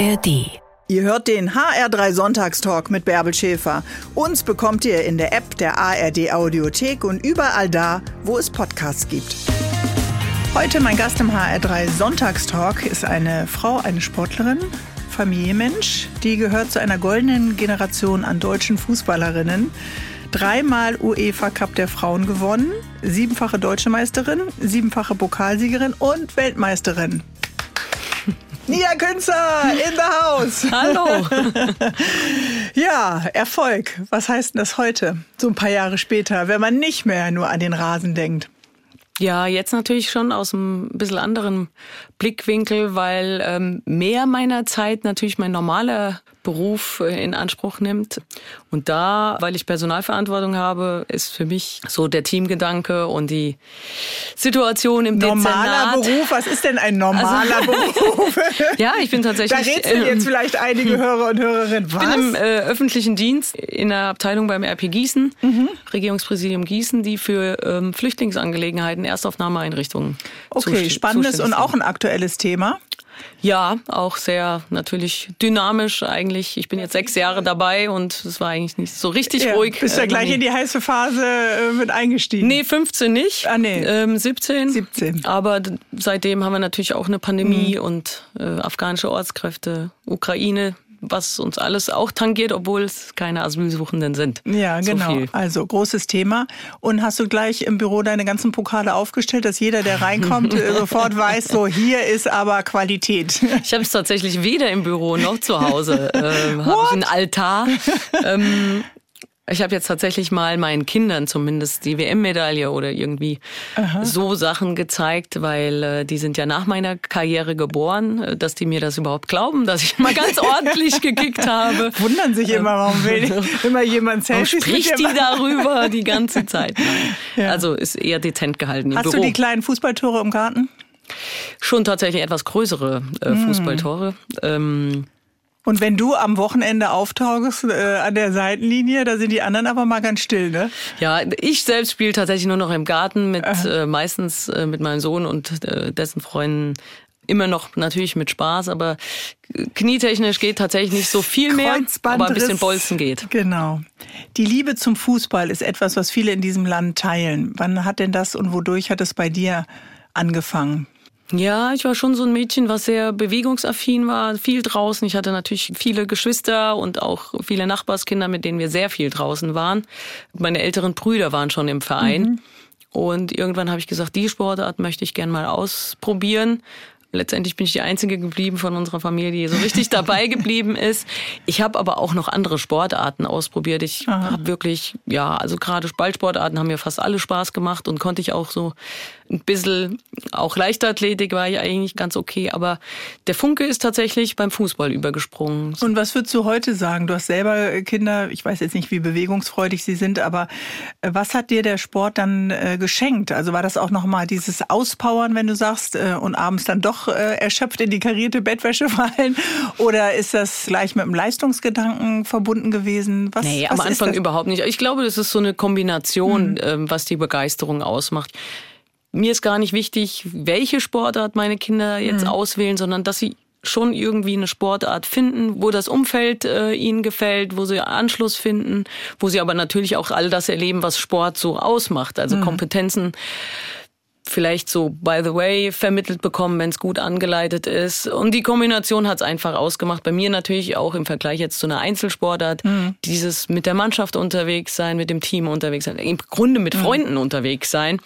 ARD. Ihr hört den HR3 Sonntagstalk mit Bärbel Schäfer. Uns bekommt ihr in der App der ARD Audiothek und überall da, wo es Podcasts gibt. Heute mein Gast im HR3 Sonntagstalk ist eine Frau, eine Sportlerin, Familienmensch, die gehört zu einer goldenen Generation an deutschen Fußballerinnen. Dreimal UEFA Cup der Frauen gewonnen, siebenfache Deutsche Meisterin, siebenfache Pokalsiegerin und Weltmeisterin. Nia Künzer in the house. Hallo. ja, Erfolg. Was heißt denn das heute? So ein paar Jahre später, wenn man nicht mehr nur an den Rasen denkt. Ja, jetzt natürlich schon aus einem bisschen anderen Blickwinkel, weil ähm, mehr meiner Zeit natürlich mein normaler Beruf äh, in Anspruch nimmt. Und da, weil ich Personalverantwortung habe, ist für mich so der Teamgedanke und die Situation im Normaler Dezernat. Beruf? Was ist denn ein normaler also, Beruf? ja, ich bin tatsächlich... Da rätseln jetzt vielleicht einige Hörer und Hörerinnen. Was? Ich bin im äh, öffentlichen Dienst in der Abteilung beim RP Gießen, mhm. Regierungspräsidium Gießen, die für ähm, Flüchtlingsangelegenheiten Erstaufnahmeeinrichtungen Okay, spannendes und auch ein aktuelles Thema. Ja, auch sehr natürlich dynamisch eigentlich. Ich bin jetzt sechs Jahre dabei und es war eigentlich nicht so richtig ja, ruhig. Bist ja äh, gleich nee. in die heiße Phase äh, mit eingestiegen? Nee, 15 nicht. Ah, nee. Ähm, 17. 17. Aber seitdem haben wir natürlich auch eine Pandemie mhm. und äh, afghanische Ortskräfte, Ukraine, was uns alles auch tangiert, obwohl es keine Asylsuchenden sind. Ja, so genau. Viel. Also großes Thema. Und hast du gleich im Büro deine ganzen Pokale aufgestellt, dass jeder, der reinkommt, sofort weiß, so hier ist aber Qualität. Ich habe es tatsächlich weder im Büro noch zu Hause. Ähm, habe ich einen Altar. ähm, ich habe jetzt tatsächlich mal meinen Kindern zumindest die WM-Medaille oder irgendwie Aha. so Sachen gezeigt, weil äh, die sind ja nach meiner Karriere geboren, äh, dass die mir das überhaupt glauben, dass ich mal ganz ordentlich gekickt habe. Wundern sich immer, warum will immer jemand Selfies spricht die darüber die ganze Zeit? Ja. Also ist eher dezent gehalten im Hast Büro. du die kleinen Fußballtore im Garten? Schon tatsächlich etwas größere äh, Fußballtore. Ähm, und wenn du am Wochenende auftauchst äh, an der Seitenlinie, da sind die anderen aber mal ganz still, ne? Ja, ich selbst spiele tatsächlich nur noch im Garten mit äh, meistens äh, mit meinem Sohn und äh, dessen Freunden immer noch natürlich mit Spaß, aber knietechnisch geht tatsächlich nicht so viel mehr, aber ein bisschen Bolzen geht. Genau. Die Liebe zum Fußball ist etwas, was viele in diesem Land teilen. Wann hat denn das und wodurch hat es bei dir angefangen? Ja, ich war schon so ein Mädchen, was sehr bewegungsaffin war, viel draußen. Ich hatte natürlich viele Geschwister und auch viele Nachbarskinder, mit denen wir sehr viel draußen waren. Meine älteren Brüder waren schon im Verein. Mhm. Und irgendwann habe ich gesagt, die Sportart möchte ich gern mal ausprobieren. Letztendlich bin ich die Einzige geblieben von unserer Familie, die so richtig dabei geblieben ist. Ich habe aber auch noch andere Sportarten ausprobiert. Ich habe wirklich, ja, also gerade Ballsportarten haben mir fast alle Spaß gemacht und konnte ich auch so ein bisschen, auch Leichtathletik war ich eigentlich ganz okay, aber der Funke ist tatsächlich beim Fußball übergesprungen. Und was würdest du heute sagen? Du hast selber Kinder, ich weiß jetzt nicht, wie bewegungsfreudig sie sind, aber äh, was hat dir der Sport dann äh, geschenkt? Also war das auch nochmal dieses Auspowern, wenn du sagst, äh, und abends dann doch erschöpft in die karierte Bettwäsche fallen? Oder ist das gleich mit dem Leistungsgedanken verbunden gewesen? Was, nee, was am Anfang überhaupt nicht. Ich glaube, das ist so eine Kombination, mhm. was die Begeisterung ausmacht mir ist gar nicht wichtig, welche Sportart meine Kinder jetzt mhm. auswählen, sondern dass sie schon irgendwie eine Sportart finden, wo das Umfeld äh, ihnen gefällt, wo sie Anschluss finden, wo sie aber natürlich auch all das erleben, was Sport so ausmacht, also mhm. Kompetenzen vielleicht so by the way vermittelt bekommen, wenn es gut angeleitet ist. Und die Kombination hat es einfach ausgemacht. Bei mir natürlich auch im Vergleich jetzt zu einer Einzelsportart. Mhm. Dieses mit der Mannschaft unterwegs sein, mit dem Team unterwegs sein, im Grunde mit mhm. Freunden unterwegs sein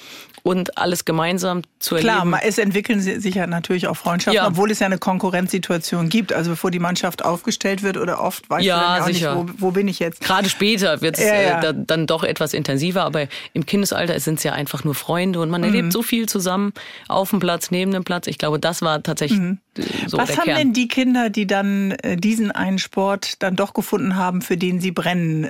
und alles gemeinsam zu erleben. Klar, es entwickeln sich ja natürlich auch Freundschaften, ja. obwohl es ja eine Konkurrenzsituation gibt. Also bevor die Mannschaft aufgestellt wird oder oft weiß ja, dann ja nicht, wo, wo, bin ich jetzt. Gerade später wird es ja, ja. äh, dann doch etwas intensiver, aber im Kindesalter sind es ja einfach nur Freunde und man mhm. erlebt so viel zusammen auf dem Platz, neben dem Platz. Ich glaube, das war tatsächlich mhm. so Was der haben Kern. denn die Kinder, die dann äh, diesen einen Sport dann doch gefunden haben, für den sie brennen?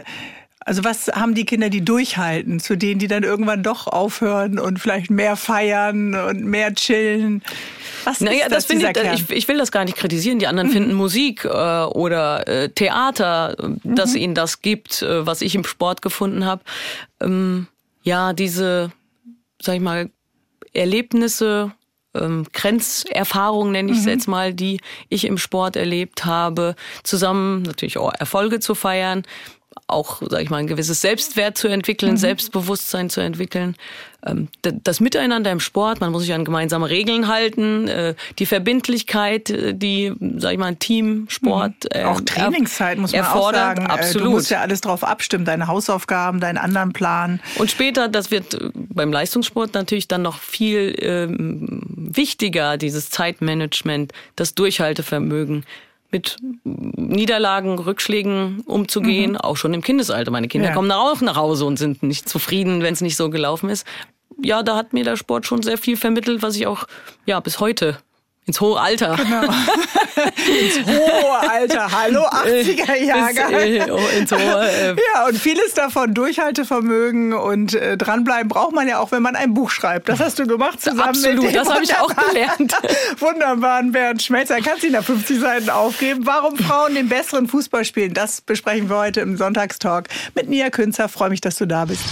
Also was haben die Kinder, die durchhalten, zu denen, die dann irgendwann doch aufhören und vielleicht mehr feiern und mehr chillen? Was naja, das, das finde ich, ich, ich will das gar nicht kritisieren. Die anderen mhm. finden Musik äh, oder äh, Theater, mhm. dass ihnen das gibt, äh, was ich im Sport gefunden habe. Ähm, ja, diese, sag ich mal, Erlebnisse ähm, Grenzerfahrung, nenne ich es mhm. jetzt mal, die ich im Sport erlebt habe, zusammen natürlich auch Erfolge zu feiern, auch, sag ich mal, ein gewisses Selbstwert zu entwickeln, mhm. Selbstbewusstsein zu entwickeln. Ähm, das Miteinander im Sport, man muss sich an gemeinsame Regeln halten, äh, die Verbindlichkeit, äh, die, sag ich mal, ein Teamsport. Mhm. Auch ähm, Trainingszeit muss man erfordert. auch sagen. Absolut. Du musst ja alles drauf abstimmen, deine Hausaufgaben, deinen anderen Plan. Und später, das wird beim Leistungssport natürlich dann noch viel ähm, wichtiger, dieses Zeitmanagement, das Durchhaltevermögen mit Niederlagen, Rückschlägen umzugehen, mhm. auch schon im Kindesalter. Meine Kinder ja. kommen auch nach Hause und sind nicht zufrieden, wenn es nicht so gelaufen ist. Ja, da hat mir der Sport schon sehr viel vermittelt, was ich auch ja bis heute ins hohe Alter. Genau. ins hohe Alter. Hallo 80er-Jahrgang. Äh, oh, ins hohe. Äh. Ja, und vieles davon Durchhaltevermögen und äh, dranbleiben braucht man ja auch, wenn man ein Buch schreibt. Das hast du gemacht zusammen Absolut, mit dem das habe ich auch gelernt. Wunderbaren Bernd Schmelzer. Kannst du ihn nach 50 Seiten aufgeben? Warum Frauen den besseren Fußball spielen, das besprechen wir heute im Sonntagstalk mit Nia Künzer. Freue mich, dass du da bist.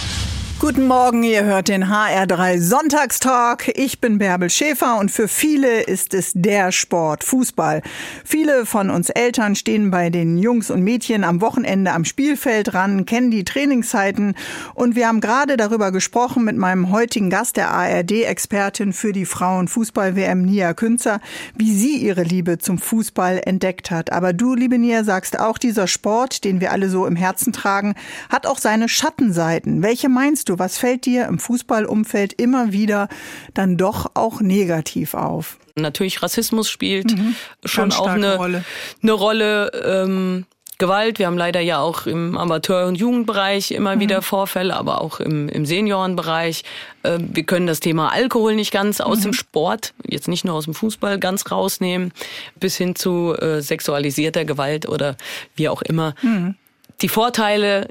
Guten Morgen, ihr hört den HR3 Sonntagstalk. Ich bin Bärbel Schäfer und für viele ist es der Sport, Fußball. Viele von uns Eltern stehen bei den Jungs und Mädchen am Wochenende am Spielfeld ran, kennen die Trainingszeiten und wir haben gerade darüber gesprochen mit meinem heutigen Gast, der ARD-Expertin für die Frauen-Fußball-WM, Nia Künzer, wie sie ihre Liebe zum Fußball entdeckt hat. Aber du, liebe Nia, sagst auch, dieser Sport, den wir alle so im Herzen tragen, hat auch seine Schattenseiten. Welche meinst du? Du, was fällt dir im Fußballumfeld immer wieder dann doch auch negativ auf? Natürlich Rassismus spielt mhm. schon auch eine Rolle. Eine Rolle ähm, Gewalt. Wir haben leider ja auch im Amateur- und Jugendbereich immer mhm. wieder Vorfälle, aber auch im, im Seniorenbereich. Äh, wir können das Thema Alkohol nicht ganz aus mhm. dem Sport, jetzt nicht nur aus dem Fußball, ganz rausnehmen, bis hin zu äh, sexualisierter Gewalt oder wie auch immer. Mhm. Die Vorteile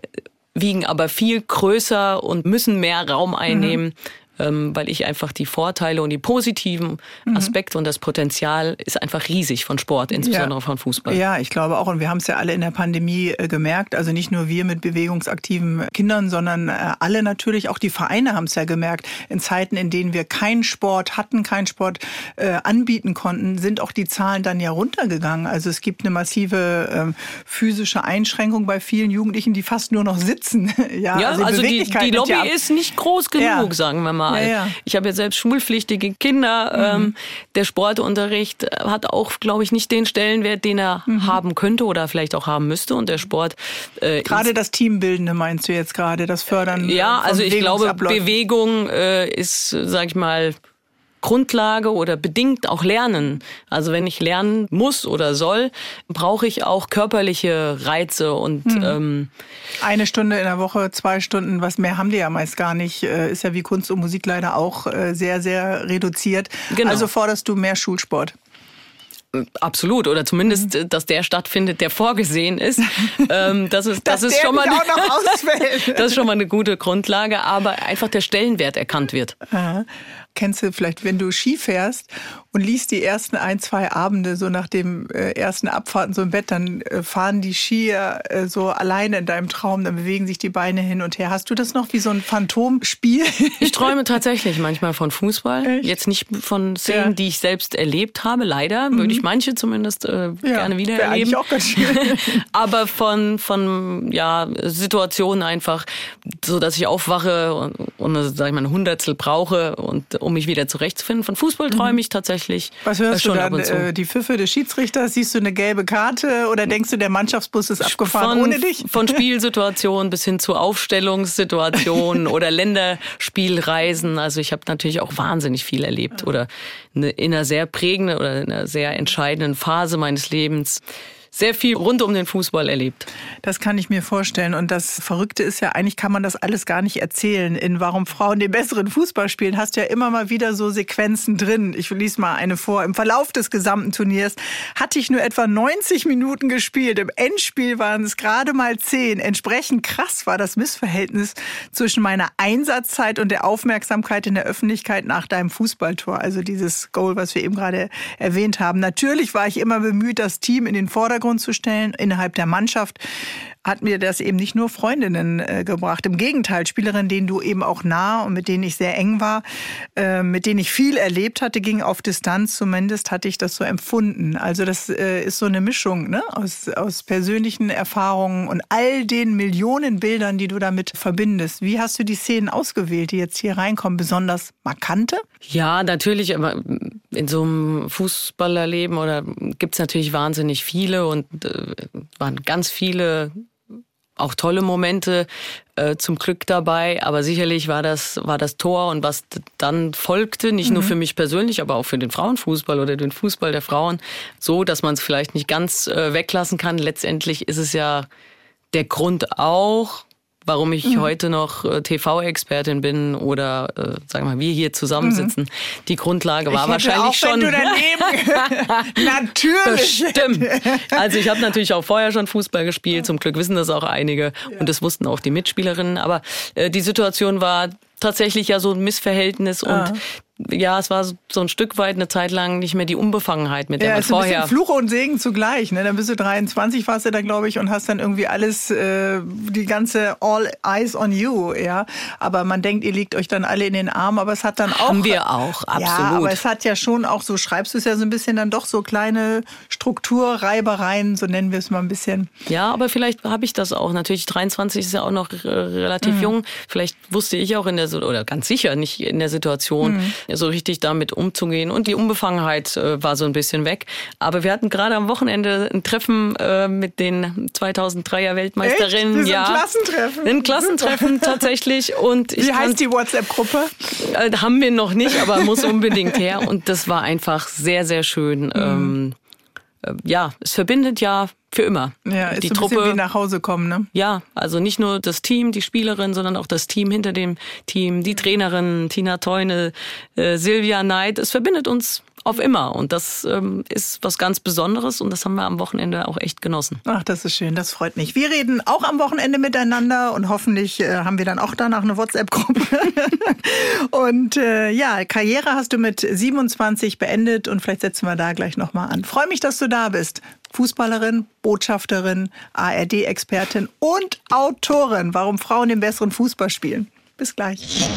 wiegen aber viel größer und müssen mehr Raum einnehmen. Mhm weil ich einfach die Vorteile und die positiven mhm. Aspekte mhm. und das Potenzial ist einfach riesig von Sport, insbesondere ja. von Fußball. Ja, ich glaube auch. Und wir haben es ja alle in der Pandemie äh, gemerkt. Also nicht nur wir mit bewegungsaktiven Kindern, sondern äh, alle natürlich, auch die Vereine haben es ja gemerkt. In Zeiten, in denen wir keinen Sport hatten, keinen Sport äh, anbieten konnten, sind auch die Zahlen dann ja runtergegangen. Also es gibt eine massive ähm, physische Einschränkung bei vielen Jugendlichen, die fast nur noch sitzen. ja, ja, also, also die, die Lobby ja ist nicht groß genug, ja. sagen wir mal normal. Ja, ja. Ich habe ja selbst schulpflichtige Kinder. Mhm. Ähm, der Sportunterricht hat auch, glaube ich, nicht den Stellenwert, den er mhm. haben könnte oder vielleicht auch haben müsste. Und der Sport. Äh, gerade das Teambildende meinst du jetzt gerade, das Fördern? Ja, also ich glaube, Bewegung äh, ist, sag ich mal, Grundlage oder bedingt auch lernen. Also wenn ich lernen muss oder soll, brauche ich auch körperliche Reize und hm. ähm, eine Stunde in der Woche, zwei Stunden, was mehr haben die ja meist gar nicht. Äh, ist ja wie Kunst und Musik leider auch äh, sehr, sehr reduziert. Genau. Also forderst du mehr Schulsport. Absolut, oder zumindest, mhm. dass der stattfindet, der vorgesehen ist. Ähm, das ist, das ist schon mal, das ist schon mal eine gute Grundlage, aber einfach der Stellenwert erkannt wird. Aha kennst du vielleicht, wenn du Ski fährst und liest die ersten ein, zwei Abende so nach dem äh, ersten Abfahrten so im Bett, dann äh, fahren die Skier äh, so alleine in deinem Traum, dann bewegen sich die Beine hin und her. Hast du das noch wie so ein Phantomspiel? Ich träume tatsächlich manchmal von Fußball. Echt? Jetzt nicht von Szenen, ja. die ich selbst erlebt habe, leider. Mhm. Würde ich manche zumindest äh, ja, gerne wieder erleben. Auch ganz schön. Aber von, von ja, Situationen einfach, so dass ich aufwache und, und sag ich mal, ein Hundertstel brauche und um mich wieder zurechtzufinden. Von Fußball träume ich tatsächlich. Was hörst schon du dann? Äh, die Pfiffe des Schiedsrichters? Siehst du eine gelbe Karte oder denkst du, der Mannschaftsbus ist abgefahren von, ohne dich? Von Spielsituationen bis hin zu Aufstellungssituationen oder Länderspielreisen. Also ich habe natürlich auch wahnsinnig viel erlebt oder in einer sehr prägenden oder in einer sehr entscheidenden Phase meines Lebens sehr viel rund um den Fußball erlebt. Das kann ich mir vorstellen. Und das Verrückte ist ja, eigentlich kann man das alles gar nicht erzählen. In Warum Frauen den besseren Fußball spielen, hast du ja immer mal wieder so Sequenzen drin. Ich lese mal eine vor. Im Verlauf des gesamten Turniers hatte ich nur etwa 90 Minuten gespielt. Im Endspiel waren es gerade mal 10. Entsprechend krass war das Missverhältnis zwischen meiner Einsatzzeit und der Aufmerksamkeit in der Öffentlichkeit nach deinem Fußballtor. Also dieses Goal, was wir eben gerade erwähnt haben. Natürlich war ich immer bemüht, das Team in den Vordergrund Vordergrund zu stellen. Innerhalb der Mannschaft hat mir das eben nicht nur Freundinnen äh, gebracht. Im Gegenteil, Spielerinnen, denen du eben auch nah und mit denen ich sehr eng war, äh, mit denen ich viel erlebt hatte, ging auf Distanz. Zumindest hatte ich das so empfunden. Also das äh, ist so eine Mischung ne? aus, aus persönlichen Erfahrungen und all den Millionen Bildern, die du damit verbindest. Wie hast du die Szenen ausgewählt, die jetzt hier reinkommen? Besonders markante? Ja, natürlich, aber in so einem Fußballerleben oder gibt's natürlich wahnsinnig viele und äh, waren ganz viele auch tolle Momente äh, zum Glück dabei, aber sicherlich war das war das Tor und was dann folgte, nicht mhm. nur für mich persönlich, aber auch für den Frauenfußball oder den Fußball der Frauen, so, dass man es vielleicht nicht ganz äh, weglassen kann. Letztendlich ist es ja der Grund auch, warum ich mhm. heute noch äh, TV-Expertin bin oder äh, sagen wir mal, wir hier zusammensitzen. Mhm. Die Grundlage war wahrscheinlich auch, schon. Wenn du daneben natürlich. Stimmt. Also ich habe natürlich auch vorher schon Fußball gespielt. Zum Glück wissen das auch einige ja. und das wussten auch die Mitspielerinnen. Aber äh, die Situation war tatsächlich ja so ein Missverhältnis und ah ja, es war so ein Stück weit eine Zeit lang nicht mehr die Unbefangenheit, mit der ja, man vorher. Ein Fluch und Segen zugleich. Ne? Dann bist du 23, warst du da, glaube ich, und hast dann irgendwie alles, äh, die ganze All Eyes on You. Ja, aber man denkt, ihr liegt euch dann alle in den Armen, aber es hat dann auch. Haben wir auch, absolut. Ja, aber es hat ja schon auch so, schreibst du es ja so ein bisschen dann doch so kleine Strukturreibereien, so nennen wir es mal ein bisschen. Ja, aber vielleicht habe ich das auch. Natürlich 23 ist ja auch noch relativ mhm. jung. Vielleicht wusste ich auch in der oder ganz sicher nicht in der Situation. Mhm so richtig damit umzugehen. Und die Unbefangenheit äh, war so ein bisschen weg. Aber wir hatten gerade am Wochenende ein Treffen äh, mit den 2003er Weltmeisterinnen. Ja, ein Klassentreffen. Ein Klassentreffen tatsächlich. Und Wie heißt die WhatsApp-Gruppe? Äh, haben wir noch nicht, aber muss unbedingt her. Und das war einfach sehr, sehr schön. Mhm. Ähm, äh, ja, es verbindet ja für immer. Ja, ist die so ein Truppe, bisschen wie nach Hause kommen, ne? Ja, also nicht nur das Team, die Spielerin, sondern auch das Team hinter dem Team, die Trainerin, Tina Teune, äh, Silvia Neid. Es verbindet uns auf immer. Und das ähm, ist was ganz Besonderes und das haben wir am Wochenende auch echt genossen. Ach, das ist schön, das freut mich. Wir reden auch am Wochenende miteinander und hoffentlich äh, haben wir dann auch danach eine WhatsApp-Gruppe. und äh, ja, Karriere hast du mit 27 beendet und vielleicht setzen wir da gleich nochmal an. Freue mich, dass du da bist. Fußballerin, Botschafterin, ARD-Expertin und Autorin, warum Frauen den besseren Fußball spielen. Bis gleich.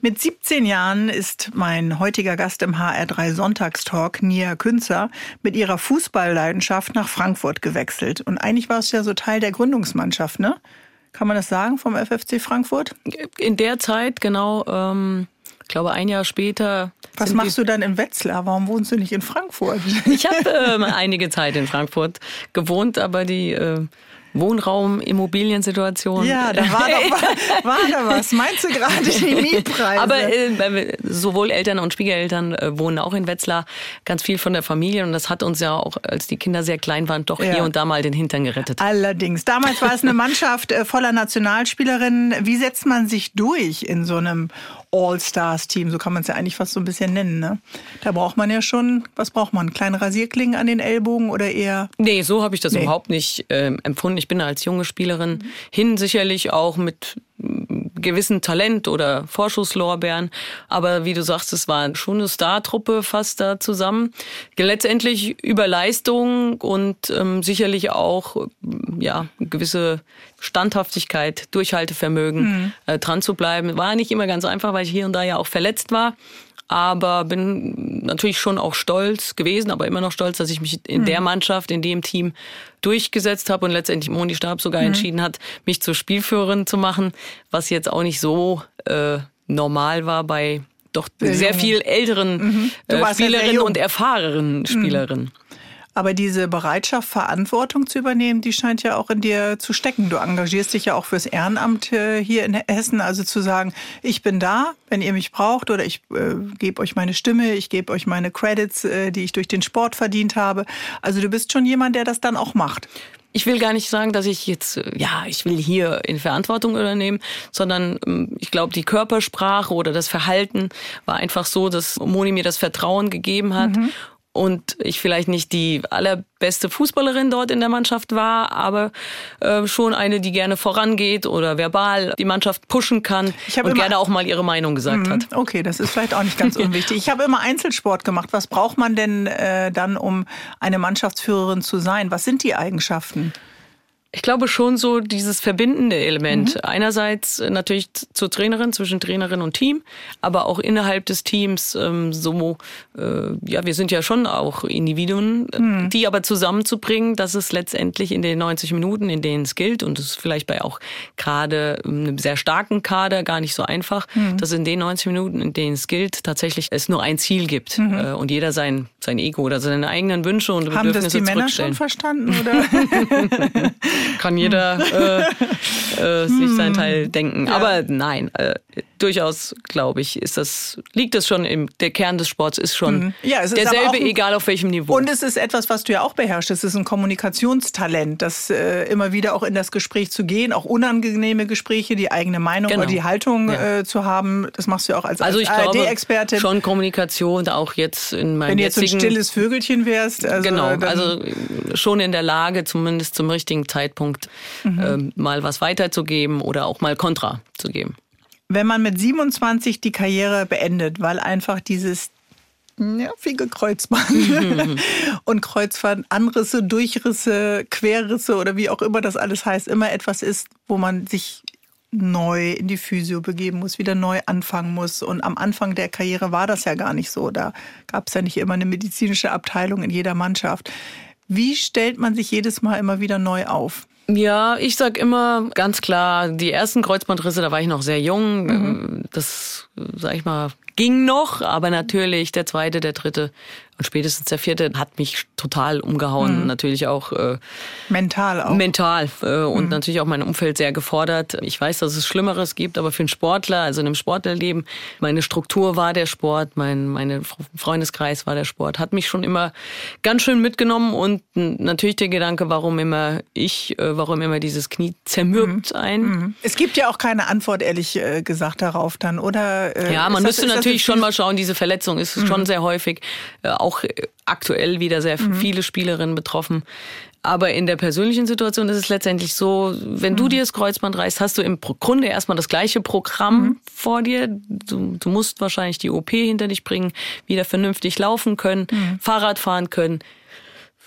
Mit 17 Jahren ist mein heutiger Gast im HR3 Sonntagstalk, Nia Künzer, mit ihrer Fußballleidenschaft nach Frankfurt gewechselt. Und eigentlich war es ja so Teil der Gründungsmannschaft, ne? Kann man das sagen vom FFC Frankfurt? In der Zeit, genau. Ähm ich glaube, ein Jahr später. Was machst du dann in Wetzlar? Warum wohnst du nicht in Frankfurt? Ich habe ähm, einige Zeit in Frankfurt gewohnt, aber die äh, Wohnraum, Immobiliensituation. Ja, da war doch war da was. Meinst du gerade die Mietpreise? Aber äh, sowohl Eltern und Schwiegereltern äh, wohnen auch in Wetzlar, ganz viel von der Familie und das hat uns ja auch, als die Kinder sehr klein waren, doch ja. hier und da mal den Hintern gerettet. Allerdings. Damals war es eine Mannschaft äh, voller Nationalspielerinnen. Wie setzt man sich durch in so einem All-Stars-Team, so kann man es ja eigentlich fast so ein bisschen nennen. Ne? Da braucht man ja schon, was braucht man? Kleine Rasierklingen an den Ellbogen oder eher? Nee, so habe ich das nee. überhaupt nicht äh, empfunden. Ich bin als junge Spielerin mhm. hin sicherlich auch mit gewissen Talent oder Vorschusslorbeeren. Aber wie du sagst, es war schon eine Star-Truppe fast da zusammen. Letztendlich über Leistung und ähm, sicherlich auch ja gewisse Standhaftigkeit, Durchhaltevermögen mhm. äh, dran zu bleiben. War nicht immer ganz einfach, weil ich hier und da ja auch verletzt war aber bin natürlich schon auch stolz gewesen, aber immer noch stolz, dass ich mich in mhm. der Mannschaft, in dem Team durchgesetzt habe und letztendlich Moni Stab sogar mhm. entschieden hat, mich zur Spielführerin zu machen, was jetzt auch nicht so äh, normal war bei doch sehr, viel älteren mhm. äh, Spielerinnen und erfahrenen Spielerinnen. Aber diese Bereitschaft, Verantwortung zu übernehmen, die scheint ja auch in dir zu stecken. Du engagierst dich ja auch fürs Ehrenamt äh, hier in Hessen, also zu sagen, ich bin da, wenn ihr mich braucht, oder ich äh, gebe euch meine Stimme, ich gebe euch meine Credits, äh, die ich durch den Sport verdient habe. Also du bist schon jemand, der das dann auch macht ich will gar nicht sagen, dass ich jetzt, äh, ja, ich will hier in Verantwortung übernehmen, sondern ähm, ich glaube, die Körpersprache oder das Verhalten war einfach so, dass Moni mir das Vertrauen gegeben hat. Mhm und ich vielleicht nicht die allerbeste Fußballerin dort in der Mannschaft war, aber äh, schon eine, die gerne vorangeht oder verbal die Mannschaft pushen kann und gerne auch mal ihre Meinung gesagt mhm. hat. Okay, das ist vielleicht auch nicht ganz unwichtig. Ich habe immer Einzelsport gemacht. Was braucht man denn äh, dann, um eine Mannschaftsführerin zu sein? Was sind die Eigenschaften? Ich glaube schon so dieses verbindende Element. Mhm. Einerseits äh, natürlich zur Trainerin, zwischen Trainerin und Team, aber auch innerhalb des Teams ähm, so, äh, ja, wir sind ja schon auch Individuen, äh, mhm. die aber zusammenzubringen, dass es letztendlich in den 90 Minuten, in denen es gilt, und es ist vielleicht bei auch gerade einem sehr starken Kader gar nicht so einfach, mhm. dass in den 90 Minuten, in denen es gilt, tatsächlich es nur ein Ziel gibt mhm. äh, und jeder sein, sein Ego oder seine eigenen Wünsche und Haben Bedürfnisse Haben das die Männer schon verstanden, oder? kann jeder äh, äh, sich sein Teil denken. Ja. Aber nein, äh, durchaus, glaube ich, ist das, liegt das schon im, der Kern des Sports ist schon mhm. ja, es ist derselbe, ein, egal auf welchem Niveau. Und es ist etwas, was du ja auch beherrschst. Es ist ein Kommunikationstalent, das äh, immer wieder auch in das Gespräch zu gehen, auch unangenehme Gespräche, die eigene Meinung genau. oder die Haltung ja. äh, zu haben. Das machst du ja auch als, also als ARD-Expertin. Schon Kommunikation, auch jetzt in meinem jetzigen, stilles Vögelchen wärst. Also genau, also schon in der Lage, zumindest zum richtigen Zeitpunkt mhm. ähm, mal was weiterzugeben oder auch mal Kontra zu geben wenn man mit 27 die Karriere beendet, weil einfach dieses nervige Kreuzband mhm. und Kreuzbandanrisse, Durchrisse, Querrisse oder wie auch immer das alles heißt, immer etwas ist, wo man sich neu in die Physio begeben muss, wieder neu anfangen muss. Und am Anfang der Karriere war das ja gar nicht so. Da gab es ja nicht immer eine medizinische Abteilung in jeder Mannschaft. Wie stellt man sich jedes Mal immer wieder neu auf? Ja, ich sag immer ganz klar, die ersten Kreuzbandrisse, da war ich noch sehr jung. Mhm. Das, sag ich mal, ging noch, aber natürlich der zweite, der dritte und spätestens der vierte hat mich total umgehauen. Mhm. Natürlich auch äh, mental auch. Mental äh, und mhm. natürlich auch mein Umfeld sehr gefordert. Ich weiß, dass es Schlimmeres gibt, aber für einen Sportler, also in einem Sportlerleben, meine Struktur war der Sport, mein meine Freundeskreis war der Sport, hat mich schon immer ganz schön mitgenommen und natürlich der Gedanke, warum immer ich, äh, warum immer dieses Knie zermürbt mhm. ein. Mhm. Es gibt ja auch keine Antwort ehrlich äh, gesagt darauf dann, oder? Äh, ja, man müsste das, natürlich schon mal schauen. Diese Verletzung ist schon mhm. sehr häufig. Äh, auch aktuell wieder sehr mhm. viele Spielerinnen betroffen. Aber in der persönlichen Situation ist es letztendlich so, wenn mhm. du dir das Kreuzband reißt, hast du im Grunde erstmal das gleiche Programm mhm. vor dir. Du, du, musst wahrscheinlich die OP hinter dich bringen, wieder vernünftig laufen können, mhm. Fahrrad fahren können,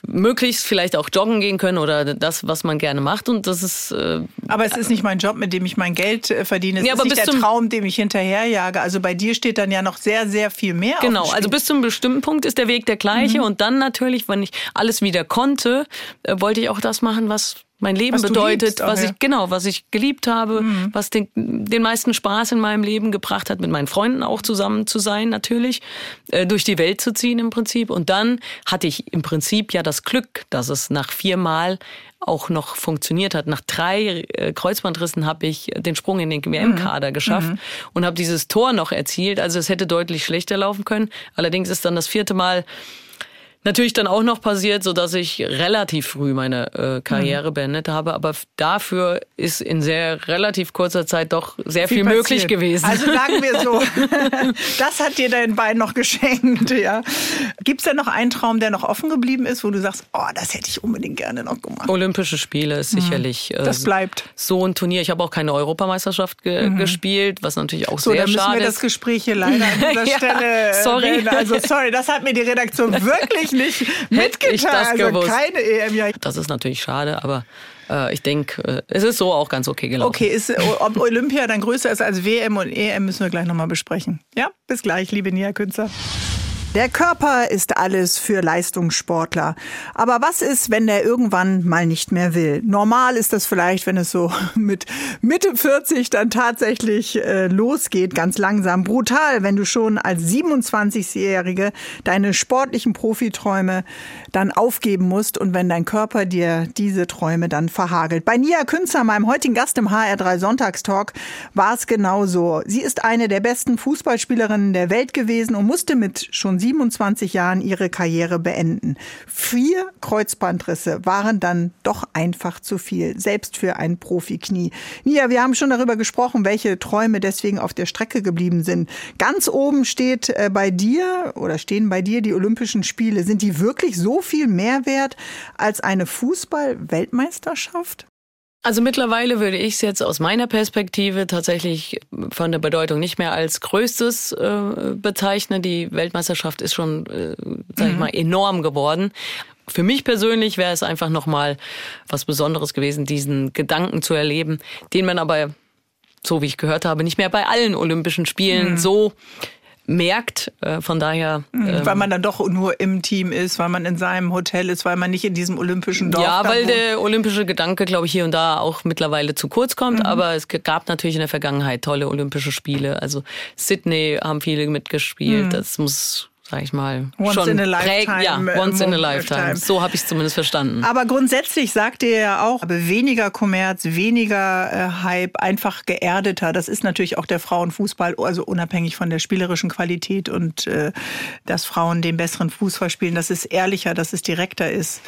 möglichst vielleicht auch joggen gehen können oder das, was man gerne macht. Und das ist. Äh, aber es ist nicht mein Job, mit dem ich mein Geld äh, verdiene. Es ja, ist nicht der Traum, dem ich hinterherjage. Also bei dir steht dann ja noch sehr, sehr viel mehr. Genau, also bis zu einem bestimmten Punkt ist der Weg der gleiche. Mhm. Und dann natürlich, wenn ich alles wieder konnte, äh, wollte ich auch das machen, was mein Leben was bedeutet, was ich genau, was ich geliebt habe, mhm. was den, den meisten Spaß in meinem Leben gebracht hat, mit meinen Freunden auch zusammen zu sein, natürlich, äh, durch die Welt zu ziehen im Prinzip. Und dann hatte ich im Prinzip ja das Glück, dass es nach viermal auch noch funktioniert hat. Nach drei äh, Kreuzbandrissen habe ich den Sprung in den WM-Kader mhm. geschafft mhm. und habe dieses Tor noch erzielt. Also es hätte deutlich schlechter laufen können. Allerdings ist dann das vierte Mal natürlich dann auch noch passiert, so dass ich relativ früh meine äh, Karriere mhm. beendet habe. Aber dafür ist in sehr relativ kurzer Zeit doch sehr viel, viel möglich gewesen. Also sagen wir so, das hat dir dein Bein noch geschenkt. Ja. Gibt es denn noch einen Traum, der noch offen geblieben ist, wo du sagst, oh, das hätte ich unbedingt gerne noch gemacht? Olympische Spiele ist mhm. sicherlich äh, das bleibt. so ein Turnier. Ich habe auch keine Europameisterschaft ge mhm. gespielt, was natürlich auch so, sehr schade ist. So, dann müssen wir das Gespräch hier leider an dieser ja, Stelle. Sorry. Also sorry, das hat mir die Redaktion wirklich nicht mitgeteilt. Ich das also gewusst. keine EM. Ja. Das ist natürlich schade, aber äh, ich denke, äh, es ist so auch ganz okay gelaufen. Okay, ist, ob Olympia dann größer ist als WM und EM, müssen wir gleich nochmal besprechen. Ja, bis gleich, liebe Nia Künzer. Der Körper ist alles für Leistungssportler. Aber was ist, wenn der irgendwann mal nicht mehr will? Normal ist das vielleicht, wenn es so mit Mitte 40 dann tatsächlich äh, losgeht, ganz langsam. Brutal, wenn du schon als 27-Jährige deine sportlichen Profiträume dann aufgeben musst und wenn dein Körper dir diese Träume dann verhagelt. Bei Nia Künzer, meinem heutigen Gast im HR3 Sonntagstalk, war es genauso. Sie ist eine der besten Fußballspielerinnen der Welt gewesen und musste mit schon von 27 Jahren ihre Karriere beenden. Vier Kreuzbandrisse waren dann doch einfach zu viel, selbst für ein Profiknie. Nia, wir haben schon darüber gesprochen, welche Träume deswegen auf der Strecke geblieben sind. Ganz oben steht äh, bei dir oder stehen bei dir die Olympischen Spiele. Sind die wirklich so viel mehr wert als eine Fußball-Weltmeisterschaft? Also mittlerweile würde ich es jetzt aus meiner Perspektive tatsächlich von der Bedeutung nicht mehr als größtes äh, bezeichnen. Die Weltmeisterschaft ist schon, äh, sag ich mhm. mal, enorm geworden. Für mich persönlich wäre es einfach nochmal was Besonderes gewesen, diesen Gedanken zu erleben, den man aber, so wie ich gehört habe, nicht mehr bei allen Olympischen Spielen mhm. so merkt. Äh, von daher. Mhm, ähm, weil man dann doch nur im Team ist, weil man in seinem Hotel ist, weil man nicht in diesem olympischen Dorf Ja, weil der olympische Gedanke, glaube ich, hier und da auch mittlerweile zu kurz kommt. Mhm. Aber es gab natürlich in der Vergangenheit tolle Olympische Spiele. Also Sydney haben viele mitgespielt. Mhm. Das muss sag ich mal, once schon in a lifetime. Ja, äh, once in a lifetime. So habe ich es zumindest verstanden. Aber grundsätzlich sagt ihr ja auch, weniger Kommerz, weniger äh, Hype, einfach geerdeter. Das ist natürlich auch der Frauenfußball, also unabhängig von der spielerischen Qualität und äh, dass Frauen den besseren Fußball spielen. Das ist ehrlicher, dass es direkter ist.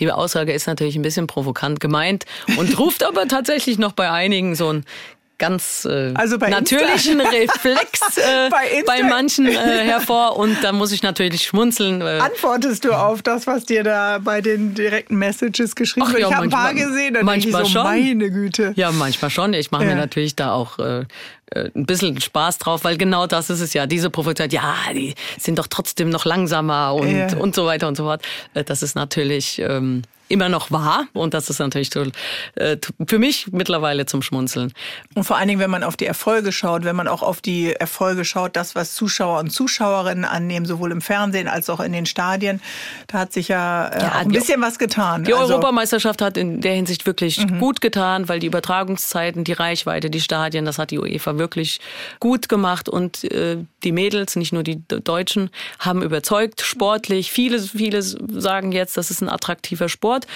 Die Aussage ist natürlich ein bisschen provokant gemeint und ruft aber tatsächlich noch bei einigen so ein ganz äh, also natürlichen Insta. Reflex äh, bei, bei, manchen äh, hervor und da muss ich natürlich schmunzeln. Äh. Antwortest du auf das, was dir da bei den direkten Messages geschrieben wird? Ja, ich habe ein paar gesehen, dann manchmal ich so, schon. meine Güte. Ja, manchmal schon. Ich mache ja. mir natürlich da auch äh, äh, ein bisschen Spaß drauf, weil genau das ist es ja. Diese Provokation, ja, die sind doch trotzdem noch langsamer und, ja. und so weiter und so fort. Das ist natürlich ähm, immer noch wahr. Und das ist natürlich äh, für mich mittlerweile zum Schmunzeln. Und vor allen Dingen, wenn man auf die Erfolge schaut, wenn man auch auf die Erfolge schaut, das, was Zuschauer und Zuschauerinnen annehmen, sowohl im Fernsehen als auch in den Stadien, da hat sich ja, äh, ja ein bisschen was getan. Die also, Europameisterschaft hat in der Hinsicht wirklich mhm. gut getan, weil die Übertragungszeiten, die Reichweite, die Stadien, das hat die UEFA wirklich gut gemacht und äh, die Mädels, nicht nur die Deutschen, haben überzeugt, sportlich. Viele, viele sagen jetzt, das ist ein attraktiver. Sport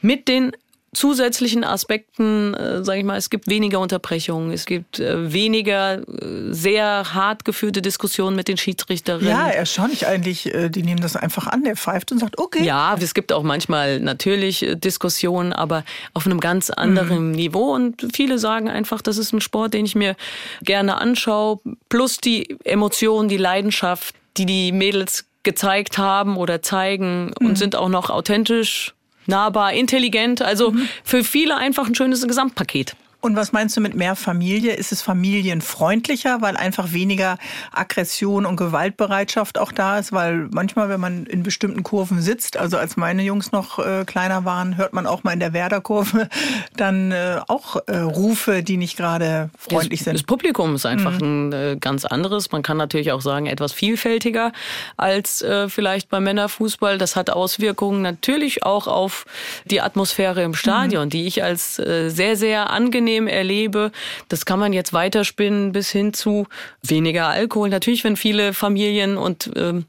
mit den zusätzlichen Aspekten, äh, sage ich mal, es gibt weniger Unterbrechungen, es gibt äh, weniger äh, sehr hart geführte Diskussionen mit den Schiedsrichterinnen. Ja, erstaunlich eigentlich, äh, die nehmen das einfach an, der pfeift und sagt, okay. Ja, es gibt auch manchmal natürlich äh, Diskussionen, aber auf einem ganz anderen mhm. Niveau und viele sagen einfach, das ist ein Sport, den ich mir gerne anschaue, plus die Emotion, die Leidenschaft, die die Mädels gezeigt haben oder zeigen mhm. und sind auch noch authentisch nahbar, intelligent. Also mhm. für viele einfach ein schönes Gesamtpaket. Und was meinst du mit mehr Familie? Ist es familienfreundlicher, weil einfach weniger Aggression und Gewaltbereitschaft auch da ist? Weil manchmal, wenn man in bestimmten Kurven sitzt, also als meine Jungs noch äh, kleiner waren, hört man auch mal in der Werder-Kurve dann äh, auch äh, Rufe, die nicht gerade freundlich das, sind. Das Publikum ist einfach mhm. ein äh, ganz anderes. Man kann natürlich auch sagen, etwas vielfältiger als äh, vielleicht beim Männerfußball. Das hat Auswirkungen natürlich auch auf die Atmosphäre im Stadion, mhm. die ich als äh, sehr, sehr angenehm angenehm erlebe. Das kann man jetzt weiterspinnen bis hin zu weniger Alkohol. Natürlich, wenn viele Familien und ähm,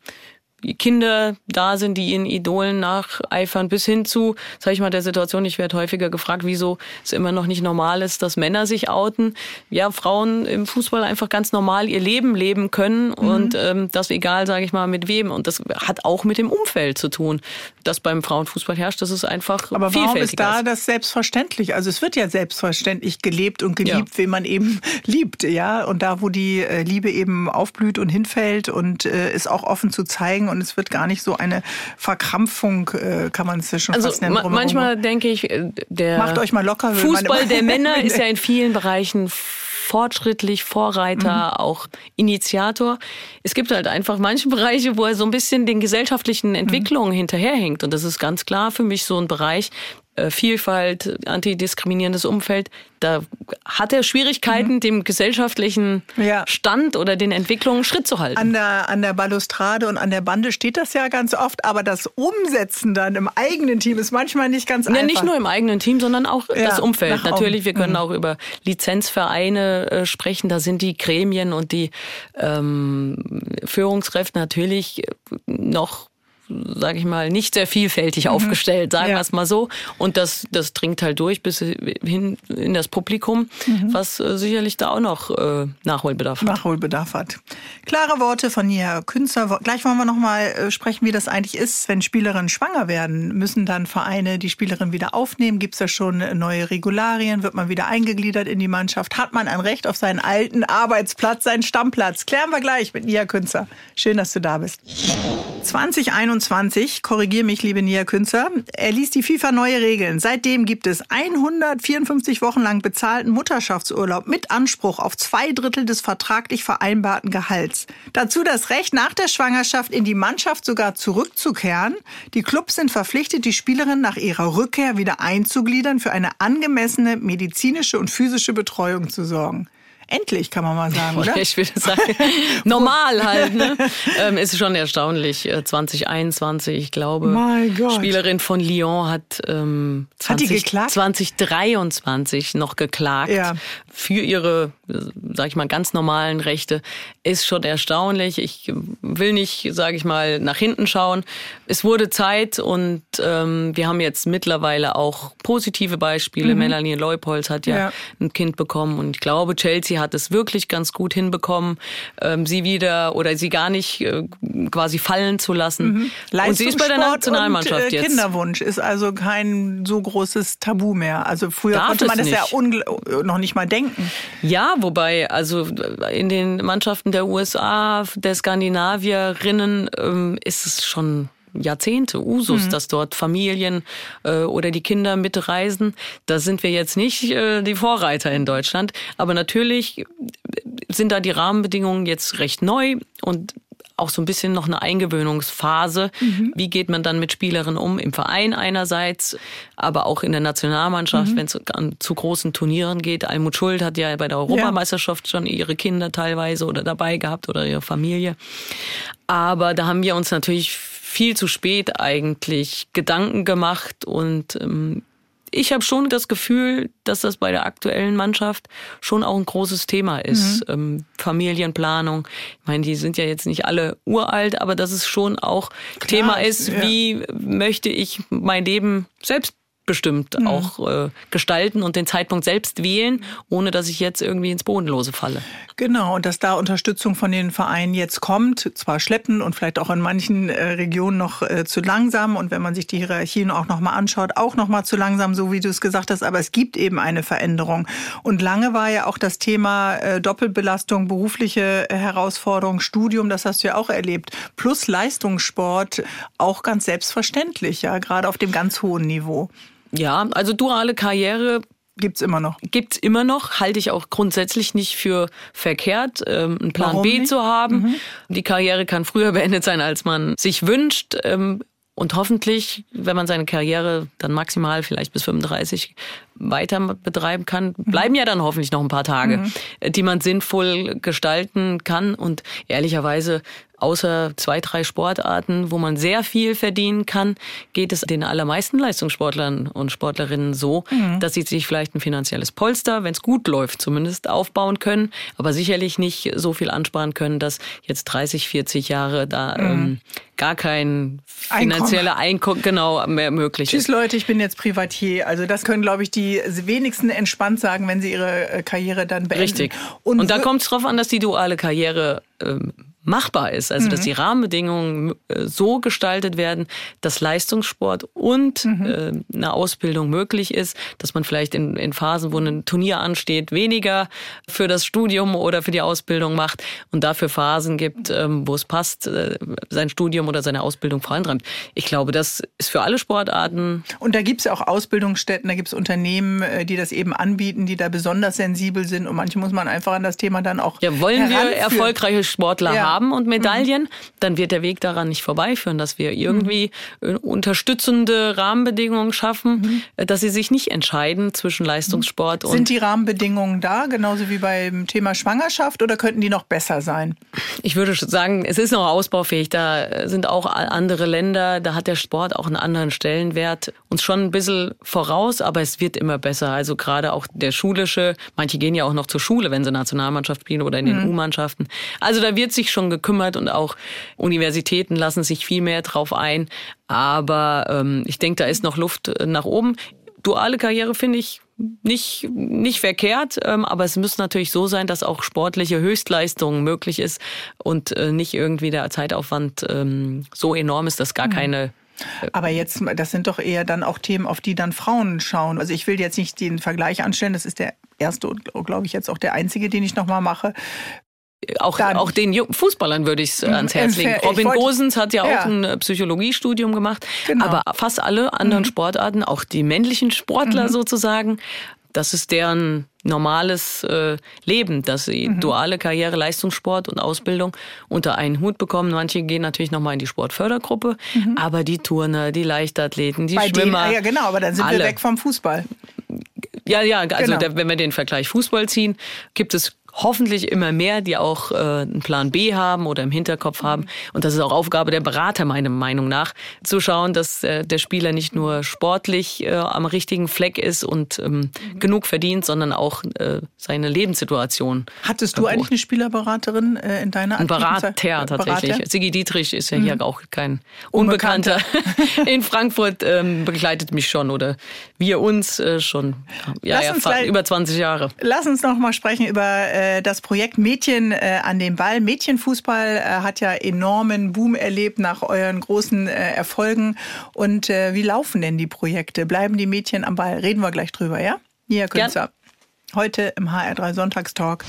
Kinder da sind, die ihren Idolen nacheifern, bis hin zu, sag ich mal, der Situation, ich werde häufiger gefragt, wieso es immer noch nicht normal ist, dass Männer sich outen. Ja, Frauen im Fußball einfach ganz normal ihr Leben leben können mhm. und ähm, das egal, sage ich mal, mit wem. Und das hat auch mit dem Umfeld zu tun, das beim Frauenfußball herrscht. Das ist einfach Aber warum ist da das selbstverständlich? Also es wird ja selbstverständlich gelebt und geliebt, ja. wen man eben liebt, ja. Und da, wo die äh, Liebe eben aufblüht und hinfällt und äh, ist auch offen zu zeigen und es wird gar nicht so eine Verkrampfung, äh, kann man es ja schon also fast nennen. Ma manchmal denke ich, äh, der Macht euch mal locker. Fußball der Männer ist ja in vielen Bereichen fortschrittlich, Vorreiter, mhm. auch Initiator. Es gibt halt einfach manche Bereiche, wo er so ein bisschen den gesellschaftlichen Entwicklungen mhm. hinterherhinkt. Und das ist ganz klar für mich so ein Bereich, äh, Vielfalt, antidiskriminierendes Umfeld, da hat er Schwierigkeiten, mhm. dem gesellschaftlichen ja. Stand oder den Entwicklungen Schritt zu halten. An der, an der Balustrade und an der Bande steht das ja ganz oft, aber das Umsetzen dann im eigenen Team ist manchmal nicht ganz einfach. Ja, nicht nur im eigenen Team, sondern auch ja, das Umfeld. Natürlich, wir können mhm. auch über Lizenzvereine äh, sprechen, da sind die Gremien und die ähm, Führungskräfte natürlich noch sage ich mal, nicht sehr vielfältig mhm. aufgestellt, sagen ja. wir es mal so. Und das, das dringt halt durch bis hin in das Publikum, mhm. was äh, sicherlich da auch noch äh, Nachholbedarf hat. Nachholbedarf hat. Klare Worte von Nia Künzer. Gleich wollen wir noch mal äh, sprechen, wie das eigentlich ist, wenn Spielerinnen schwanger werden. Müssen dann Vereine die Spielerin wieder aufnehmen? Gibt es da schon neue Regularien? Wird man wieder eingegliedert in die Mannschaft? Hat man ein Recht auf seinen alten Arbeitsplatz, seinen Stammplatz? Klären wir gleich mit Nia Künzer. Schön, dass du da bist. 2021, korrigier mich, liebe Nia Künzer, erließ die FIFA neue Regeln. Seitdem gibt es 154 Wochen lang bezahlten Mutterschaftsurlaub mit Anspruch auf zwei Drittel des vertraglich vereinbarten Gehalts. Dazu das Recht, nach der Schwangerschaft in die Mannschaft sogar zurückzukehren. Die Clubs sind verpflichtet, die Spielerin nach ihrer Rückkehr wieder einzugliedern, für eine angemessene medizinische und physische Betreuung zu sorgen. Endlich, kann man mal sagen, oder? Ich würde sagen, normal halt. Ne? ähm, ist schon erstaunlich. 2021, äh, ich glaube. Spielerin von Lyon hat, ähm, 20, hat die geklagt? 2023 noch geklagt ja. Für ihre, sag ich mal, ganz normalen Rechte. Ist schon erstaunlich. Ich will nicht, sage ich mal, nach hinten schauen. Es wurde Zeit und ähm, wir haben jetzt mittlerweile auch positive Beispiele. Mhm. Melanie Leupolz hat ja, ja ein Kind bekommen und ich glaube, Chelsea hat es wirklich ganz gut hinbekommen, ähm, sie wieder oder sie gar nicht äh, quasi fallen zu lassen. Mhm. Und sie ist bei der Nationalmannschaft und, äh, jetzt. Kinderwunsch ist also kein so großes Tabu mehr. Also früher Darf konnte man das nicht. ja noch nicht mal denken. Ja, wobei also in den Mannschaften der USA, der Skandinavierinnen ähm, ist es schon Jahrzehnte Usus, mhm. dass dort Familien äh, oder die Kinder mitreisen. Da sind wir jetzt nicht äh, die Vorreiter in Deutschland. Aber natürlich sind da die Rahmenbedingungen jetzt recht neu und auch so ein bisschen noch eine Eingewöhnungsphase. Mhm. Wie geht man dann mit Spielerinnen um? Im Verein einerseits, aber auch in der Nationalmannschaft, mhm. wenn es zu großen Turnieren geht. Almut Schuld hat ja bei der Europameisterschaft ja. schon ihre Kinder teilweise oder dabei gehabt oder ihre Familie. Aber da haben wir uns natürlich viel zu spät eigentlich Gedanken gemacht und ähm, ich habe schon das Gefühl, dass das bei der aktuellen Mannschaft schon auch ein großes Thema ist. Mhm. Ähm, Familienplanung. Ich meine, die sind ja jetzt nicht alle uralt, aber dass es schon auch Klar, Thema ist, ja. wie möchte ich mein Leben selbst bestimmt mhm. auch äh, gestalten und den Zeitpunkt selbst wählen, ohne dass ich jetzt irgendwie ins Bodenlose falle. Genau, und dass da Unterstützung von den Vereinen jetzt kommt, zwar schleppend und vielleicht auch in manchen äh, Regionen noch äh, zu langsam und wenn man sich die Hierarchien auch nochmal anschaut, auch nochmal zu langsam, so wie du es gesagt hast, aber es gibt eben eine Veränderung. Und lange war ja auch das Thema äh, Doppelbelastung, berufliche Herausforderung, Studium, das hast du ja auch erlebt, plus Leistungssport auch ganz selbstverständlich, ja, gerade auf dem ganz hohen Niveau. Ja, also duale Karriere Gibt's immer noch. Gibt's immer noch. Halte ich auch grundsätzlich nicht für verkehrt, ähm, einen Plan Warum B nicht? zu haben. Mhm. Die Karriere kann früher beendet sein, als man sich wünscht. Ähm, und hoffentlich, wenn man seine Karriere dann maximal vielleicht bis 35 weiter betreiben kann, bleiben ja dann hoffentlich noch ein paar Tage, mhm. die man sinnvoll gestalten kann. Und ehrlicherweise, außer zwei, drei Sportarten, wo man sehr viel verdienen kann, geht es den allermeisten Leistungssportlern und Sportlerinnen so, mhm. dass sie sich vielleicht ein finanzielles Polster, wenn es gut läuft, zumindest aufbauen können, aber sicherlich nicht so viel ansparen können, dass jetzt 30, 40 Jahre da mhm. ähm, gar kein finanzieller Einkommen genau mehr möglich Tschüss ist. Tschüss Leute, ich bin jetzt Privatier. Also das können, glaube ich, die die wenigsten entspannt sagen, wenn sie ihre äh, Karriere dann beenden. Richtig. Und, Und da kommt es darauf an, dass die duale Karriere ähm, machbar ist. Also, mhm. dass die Rahmenbedingungen äh, so gestaltet werden, dass Leistungssport und mhm. äh, eine Ausbildung möglich ist, dass man vielleicht in, in Phasen, wo ein Turnier ansteht, weniger für das Studium oder für die Ausbildung macht und dafür Phasen gibt, ähm, wo es passt, äh, sein Studium oder seine Ausbildung vorantreibt. Ich glaube, das ist für alle Sportarten. Und da gibt es ja auch Ausbildungsstätten, da gibt es Unternehmen, äh, die das eben anbieten, die da besonders sensibel sind und manche muss man einfach an das Thema dann auch. Ja, wollen wir erfolgreiche Sportler ja. haben? Haben und Medaillen, mhm. dann wird der Weg daran nicht vorbeiführen, dass wir irgendwie mhm. unterstützende Rahmenbedingungen schaffen, mhm. Äh, dass sie sich nicht entscheiden zwischen Leistungssport und. Sind die Rahmenbedingungen da, genauso wie beim Thema Schwangerschaft, oder könnten die noch besser sein? Ich würde sagen, es ist noch ausbaufähig. Da sind auch andere Länder, da hat der Sport auch einen anderen Stellenwert. Uns schon ein bisschen voraus, aber es wird immer besser. Also gerade auch der schulische, manche gehen ja auch noch zur Schule, wenn sie Nationalmannschaft spielen oder in den mhm. U-Mannschaften. Also da wird sich schon Leistung gekümmert und auch Universitäten lassen sich viel mehr drauf ein. Aber ähm, ich denke, da ist noch Luft äh, nach oben. Duale Karriere finde ich nicht, nicht verkehrt, ähm, aber es muss natürlich so sein, dass auch sportliche Höchstleistung möglich ist und äh, nicht irgendwie der Zeitaufwand ähm, so enorm ist, dass gar mhm. keine aber jetzt, das sind doch eher dann auch Themen, auf die dann Frauen schauen. Also ich will jetzt nicht den Vergleich anstellen, das ist der erste und glaube ich jetzt auch der einzige, den ich nochmal mache. Auch, auch den Fußballern würde ich es ans Herz legen. Robin Gosens hat ja, ja, auch ein äh, Psychologiestudium gemacht. Genau. Aber fast alle anderen mhm. Sportarten, auch die männlichen Sportler mhm. sozusagen, das ist deren normales äh, Leben, dass sie mhm. duale Karriere, Leistungssport und Ausbildung unter einen Hut bekommen. Manche gehen natürlich nochmal in die Sportfördergruppe, mhm. aber die Turner, die Leichtathleten, die Bei Schwimmer. Denen, ja, genau, aber dann sind alle. wir weg vom Fußball. Ja, ja, also genau. der, wenn wir den Vergleich Fußball ziehen, gibt es hoffentlich immer mehr, die auch äh, einen Plan B haben oder im Hinterkopf haben. Und das ist auch Aufgabe der Berater, meiner Meinung nach, zu schauen, dass äh, der Spieler nicht nur sportlich äh, am richtigen Fleck ist und ähm, mhm. genug verdient, sondern auch äh, seine Lebenssituation. Hattest du eigentlich eine Spielerberaterin äh, in deiner Ein Berater tatsächlich. Berater? Sigi Dietrich ist ja hier mhm. auch kein Unbekannter. Unbekannter. in Frankfurt ähm, begleitet mich schon oder wir uns äh, schon ja, ja, über 20 Jahre. Lass uns noch mal sprechen über äh, äh, das Projekt Mädchen äh, an den Ball. Mädchenfußball äh, hat ja enormen Boom erlebt nach euren großen Erfolgen. Und wie laufen denn die Projekte? Bleiben die Mädchen am Ball? Reden wir gleich drüber, ja? Nia Künzer. Heute im HR3 Sonntagstalk.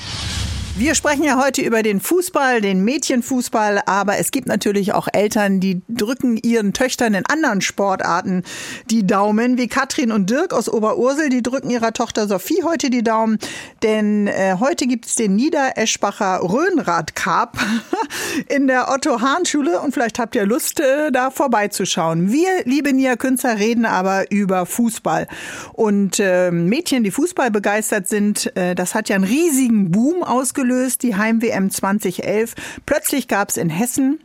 Wir sprechen ja heute über den Fußball, den Mädchenfußball, aber es gibt natürlich auch Eltern, die drücken ihren Töchtern in anderen Sportarten die Daumen, wie Katrin und Dirk aus Oberursel, die drücken ihrer Tochter Sophie heute die Daumen, denn äh, heute gibt es den Niedereschbacher Rhönrad Cup in der Otto Hahn Schule und vielleicht habt ihr Lust, äh, da vorbeizuschauen. Wir, liebe Nia Künzer, reden aber über Fußball. Und äh, Mädchen, die Fußball begeistert sind, äh, das hat ja einen riesigen Boom ausgelöst ausgelöst, die Heim-WM 2011. Plötzlich gab es in Hessen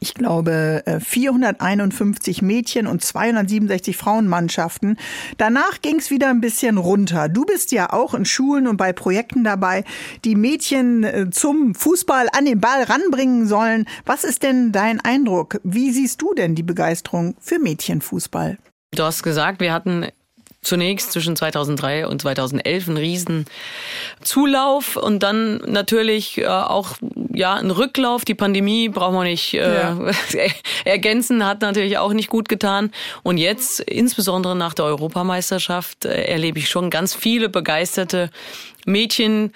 ich glaube, 451 äh, Mädchen und 267 Frauenmannschaften. Danach ging es wieder ein bisschen runter. Du bist ja auch in Schulen und bei Projekten dabei, die Mädchen äh, zum Fußball an den Ball ranbringen sollen. Was ist denn dein Eindruck? Wie siehst du denn die Begeisterung für Mädchenfußball? Du hast gesagt, wir hatten zunächst zwischen 2003 und 2011 einen riesen Zulauf und dann natürlich äh, auch ja ein Rücklauf. Die Pandemie brauchen wir nicht äh, ja. ergänzen, hat natürlich auch nicht gut getan. Und jetzt, insbesondere nach der Europameisterschaft, äh, erlebe ich schon ganz viele begeisterte Mädchen.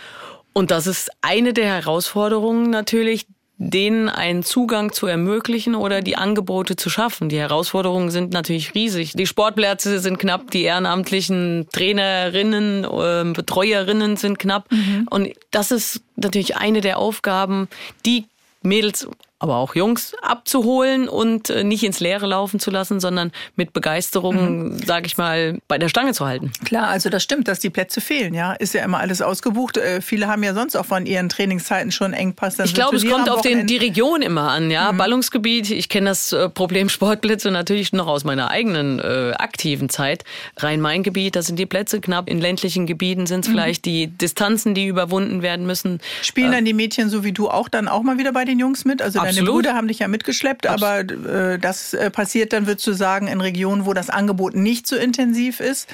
Und das ist eine der Herausforderungen natürlich, denen einen Zugang zu ermöglichen oder die Angebote zu schaffen. Die Herausforderungen sind natürlich riesig. Die Sportplätze sind knapp, die ehrenamtlichen Trainerinnen, äh, Betreuerinnen sind knapp. Mhm. Und das ist natürlich eine der Aufgaben, die Mädels aber auch Jungs abzuholen und äh, nicht ins Leere laufen zu lassen, sondern mit Begeisterung, mhm. sage ich mal, bei der Stange zu halten. Klar, also das stimmt, dass die Plätze fehlen. Ja, ist ja immer alles ausgebucht. Äh, viele haben ja sonst auch von ihren Trainingszeiten schon Engpass. ich glaube, es kommt auf den, die Region immer an. Ja, mhm. Ballungsgebiet. Ich kenne das äh, Problem Sportplätze natürlich noch aus meiner eigenen äh, aktiven Zeit. Rhein-Main-Gebiet, da sind die Plätze knapp. In ländlichen Gebieten sind es mhm. vielleicht die Distanzen, die überwunden werden müssen. Spielen dann die Mädchen so wie du auch dann auch mal wieder bei den Jungs mit? Also Absolut. Deine Brüder haben dich ja mitgeschleppt, Absolut. aber äh, das äh, passiert dann, würdest du sagen, in Regionen, wo das Angebot nicht so intensiv ist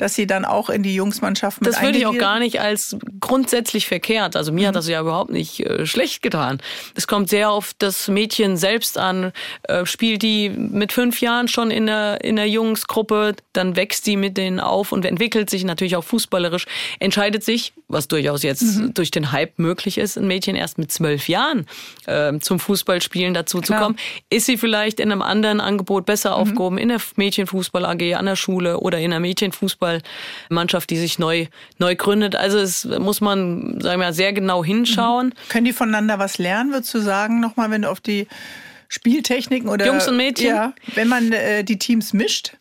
dass sie dann auch in die Jungsmannschaft mit Das würde ich auch gar nicht als grundsätzlich verkehrt. Also mir mhm. hat das ja überhaupt nicht äh, schlecht getan. Es kommt sehr auf das Mädchen selbst an. Äh, spielt die mit fünf Jahren schon in der, in der Jungsgruppe, dann wächst sie mit denen auf und entwickelt sich natürlich auch fußballerisch, entscheidet sich, was durchaus jetzt mhm. durch den Hype möglich ist, ein Mädchen erst mit zwölf Jahren äh, zum Fußballspielen dazu Klar. zu kommen. Ist sie vielleicht in einem anderen Angebot besser mhm. aufgehoben, in der Mädchenfußball AG, an der Schule oder in der Mädchenfußball Fußballmannschaft, die sich neu, neu gründet. Also es muss man, sagen wir, sehr genau hinschauen. Mhm. Können die voneinander was lernen, würdest du sagen, nochmal, wenn du auf die Spieltechniken oder Jungs und Mädchen? Ja, wenn man äh, die Teams mischt,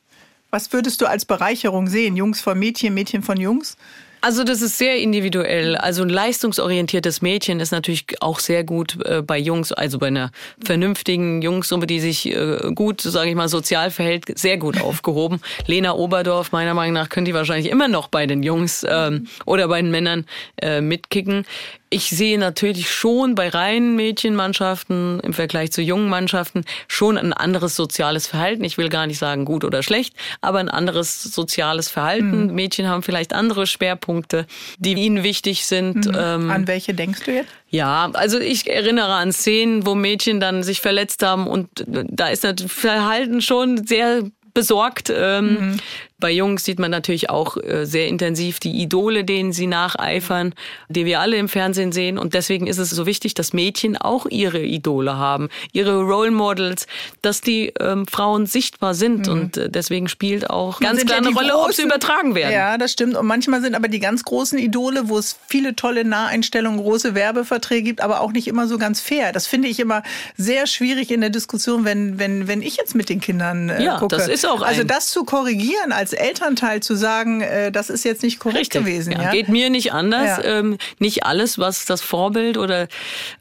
was würdest du als Bereicherung sehen? Jungs von Mädchen, Mädchen von Jungs? Also das ist sehr individuell. Also ein leistungsorientiertes Mädchen ist natürlich auch sehr gut äh, bei Jungs, also bei einer vernünftigen Jungssumme, die sich äh, gut, sage ich mal, sozial verhält, sehr gut aufgehoben. Lena Oberdorf, meiner Meinung nach, könnte die wahrscheinlich immer noch bei den Jungs ähm, oder bei den Männern äh, mitkicken. Ich sehe natürlich schon bei reinen Mädchenmannschaften im Vergleich zu jungen Mannschaften schon ein anderes soziales Verhalten. Ich will gar nicht sagen gut oder schlecht, aber ein anderes soziales Verhalten. Mhm. Mädchen haben vielleicht andere Schwerpunkte, die ihnen wichtig sind. Mhm. Ähm, an welche denkst du jetzt? Ja, also ich erinnere an Szenen, wo Mädchen dann sich verletzt haben und da ist das Verhalten schon sehr besorgt. Ähm, mhm. Bei Jungs sieht man natürlich auch äh, sehr intensiv die Idole, denen sie nacheifern, die wir alle im Fernsehen sehen. Und deswegen ist es so wichtig, dass Mädchen auch ihre Idole haben, ihre Role Models, dass die ähm, Frauen sichtbar sind. Mhm. Und äh, deswegen spielt auch ganz klar ja eine Rolle, großen, ob sie übertragen werden. Ja, das stimmt. Und manchmal sind aber die ganz großen Idole, wo es viele tolle Naheinstellungen, große Werbeverträge gibt, aber auch nicht immer so ganz fair. Das finde ich immer sehr schwierig in der Diskussion, wenn, wenn, wenn ich jetzt mit den Kindern äh, ja, gucke. Das ist auch also das zu korrigieren als als Elternteil zu sagen, äh, das ist jetzt nicht korrekt Richtig. gewesen. Ja, ja, Geht mir nicht anders. Ja. Ähm, nicht alles, was das Vorbild oder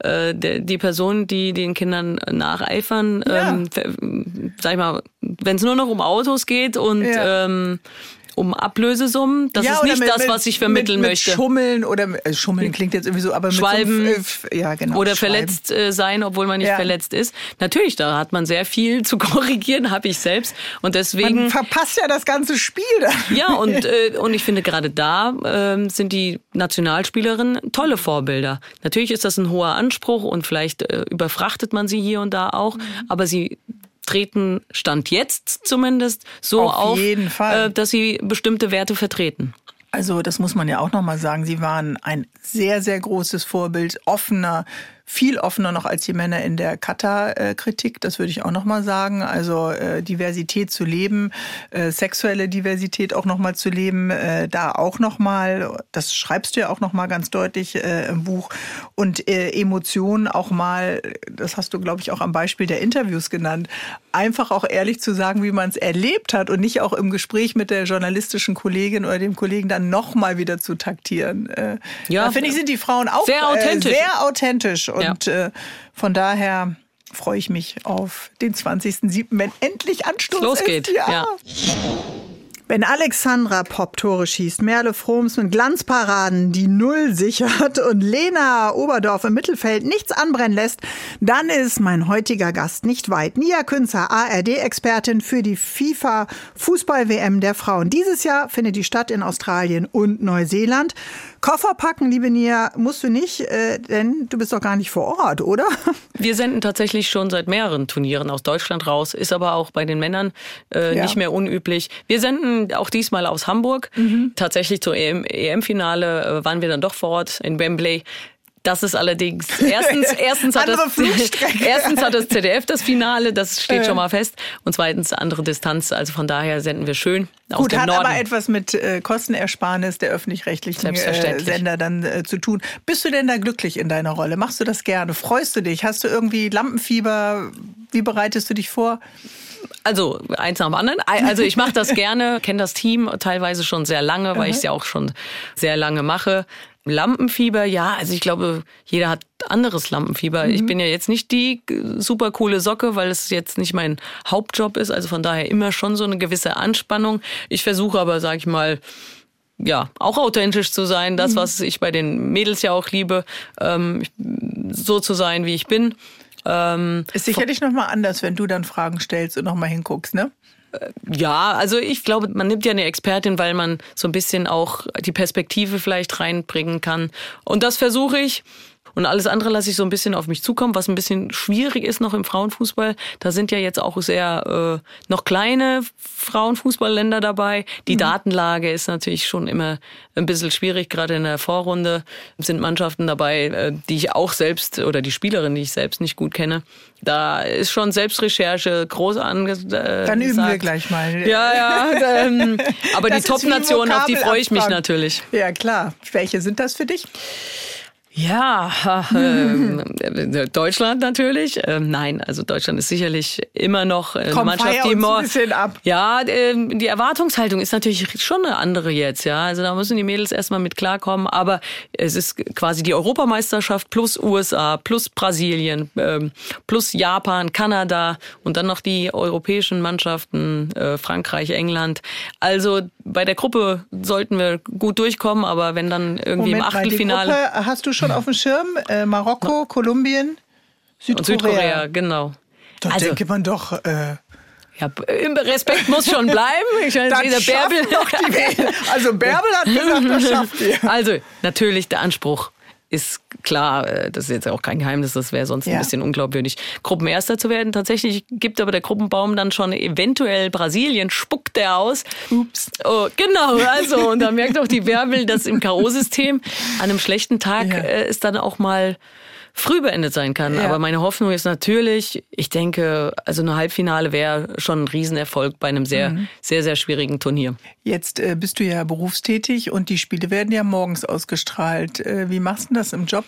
äh, die Person, die den Kindern nacheifern, ähm, sag ich mal, wenn es nur noch um Autos geht und ähm, um Ablösesummen. Das ja, ist nicht mit, das, was ich vermitteln mit, mit möchte. Schummeln oder äh, Schummeln klingt jetzt irgendwie so, aber Schwalben mit so, ja, genau, oder Schwalben. verletzt äh, sein, obwohl man nicht ja. verletzt ist. Natürlich, da hat man sehr viel zu korrigieren, habe ich selbst und deswegen man verpasst ja das ganze Spiel. Dann. Ja und äh, und ich finde gerade da äh, sind die Nationalspielerinnen tolle Vorbilder. Natürlich ist das ein hoher Anspruch und vielleicht äh, überfrachtet man sie hier und da auch, mhm. aber sie treten, stand jetzt zumindest, so auf, auf äh, dass sie bestimmte Werte vertreten. Also das muss man ja auch nochmal sagen. Sie waren ein sehr, sehr großes Vorbild, offener, viel offener noch als die Männer in der Kata-Kritik, das würde ich auch nochmal sagen. Also äh, Diversität zu leben, äh, sexuelle Diversität auch nochmal zu leben, äh, da auch nochmal, das schreibst du ja auch nochmal ganz deutlich äh, im Buch. Und äh, Emotionen auch mal, das hast du, glaube ich, auch am Beispiel der Interviews genannt, einfach auch ehrlich zu sagen, wie man es erlebt hat und nicht auch im Gespräch mit der journalistischen Kollegin oder dem Kollegen dann nochmal wieder zu taktieren. Äh, ja, da finde ich, sind die Frauen auch sehr authentisch. Äh, sehr authentisch. Und ja. äh, von daher freue ich mich auf den 20.07., wenn endlich Anstoß Losgeht. ist. Ja. ja. Wenn Alexandra Pop Tore schießt, Merle Froms mit Glanzparaden die Null sichert und Lena Oberdorf im Mittelfeld nichts anbrennen lässt, dann ist mein heutiger Gast nicht weit. Nia Künzer, ARD-Expertin für die FIFA Fußball-WM der Frauen. Dieses Jahr findet die statt in Australien und Neuseeland. Koffer packen, liebe Nia, musst du nicht, äh, denn du bist doch gar nicht vor Ort, oder? Wir senden tatsächlich schon seit mehreren Turnieren aus Deutschland raus, ist aber auch bei den Männern äh, ja. nicht mehr unüblich. Wir senden auch diesmal aus Hamburg. Mhm. Tatsächlich zur EM-Finale äh, waren wir dann doch vor Ort in Wembley. Das ist allerdings erstens erstens hat das erstens hat das ZDF das Finale, das steht schon mal fest und zweitens andere Distanz, also von daher senden wir schön aus Gut, dem hat Norden. aber etwas mit äh, Kostenersparnis der öffentlich-rechtlichen äh, Sender dann äh, zu tun. Bist du denn da glücklich in deiner Rolle? Machst du das gerne? Freust du dich? Hast du irgendwie Lampenfieber? Wie bereitest du dich vor? Also eins nach dem anderen. Also ich mache das gerne, kenne das Team teilweise schon sehr lange, weil ich es ja auch schon sehr lange mache. Lampenfieber, ja, also ich glaube, jeder hat anderes Lampenfieber. Mhm. Ich bin ja jetzt nicht die super coole Socke, weil es jetzt nicht mein Hauptjob ist. Also von daher immer schon so eine gewisse Anspannung. Ich versuche aber, sag ich mal, ja, auch authentisch zu sein, das, mhm. was ich bei den Mädels ja auch liebe, ähm, so zu sein, wie ich bin. Ähm, ist sicherlich nochmal anders, wenn du dann Fragen stellst und nochmal hinguckst, ne? Ja, also ich glaube, man nimmt ja eine Expertin, weil man so ein bisschen auch die Perspektive vielleicht reinbringen kann. Und das versuche ich. Und alles andere lasse ich so ein bisschen auf mich zukommen, was ein bisschen schwierig ist noch im Frauenfußball. Da sind ja jetzt auch sehr äh, noch kleine Frauenfußballländer dabei. Die mhm. Datenlage ist natürlich schon immer ein bisschen schwierig. Gerade in der Vorrunde sind Mannschaften dabei, äh, die ich auch selbst oder die Spielerin, die ich selbst nicht gut kenne. Da ist schon Selbstrecherche groß angesagt. Äh, Dann üben wir gleich mal. Ja, ja. Ähm, aber das die Top-Nationen, auf die freue ich mich natürlich. Ja, klar. Welche sind das für dich? Ja, äh, Deutschland natürlich. Ähm, nein, also Deutschland ist sicherlich immer noch eine Komm, Mannschaft, die immer. Ein bisschen ab. Ja, äh, die Erwartungshaltung ist natürlich schon eine andere jetzt. Ja, also da müssen die Mädels erstmal mit klarkommen. Aber es ist quasi die Europameisterschaft plus USA plus Brasilien ähm, plus Japan, Kanada und dann noch die europäischen Mannschaften äh, Frankreich, England. Also bei der Gruppe sollten wir gut durchkommen, aber wenn dann irgendwie Moment, im Achtelfinale. Die Gruppe hast du schon auf dem Schirm? Äh, Marokko, Kolumbien, Südkorea. Und Südkorea, genau. Da also, denke man doch. Äh, ja, Respekt muss schon bleiben. Ich meine, das Bärbel. Doch die also Bärbel hat gesagt, das schafft ihr. Also natürlich der Anspruch ist klar, äh, das ist jetzt auch kein Geheimnis, das wäre sonst ja. ein bisschen unglaubwürdig, Gruppenerster zu werden. Tatsächlich gibt aber der Gruppenbaum dann schon eventuell Brasilien, spuckt der aus. Ups. Oh, genau, also, und da merkt auch die Werbel, dass im K.O.-System an einem schlechten Tag ja. äh, ist dann auch mal früh beendet sein kann. Ja. Aber meine Hoffnung ist natürlich, ich denke, also ein Halbfinale wäre schon ein Riesenerfolg bei einem sehr, mhm. sehr, sehr schwierigen Turnier. Jetzt äh, bist du ja berufstätig und die Spiele werden ja morgens ausgestrahlt. Äh, wie machst du das im Job?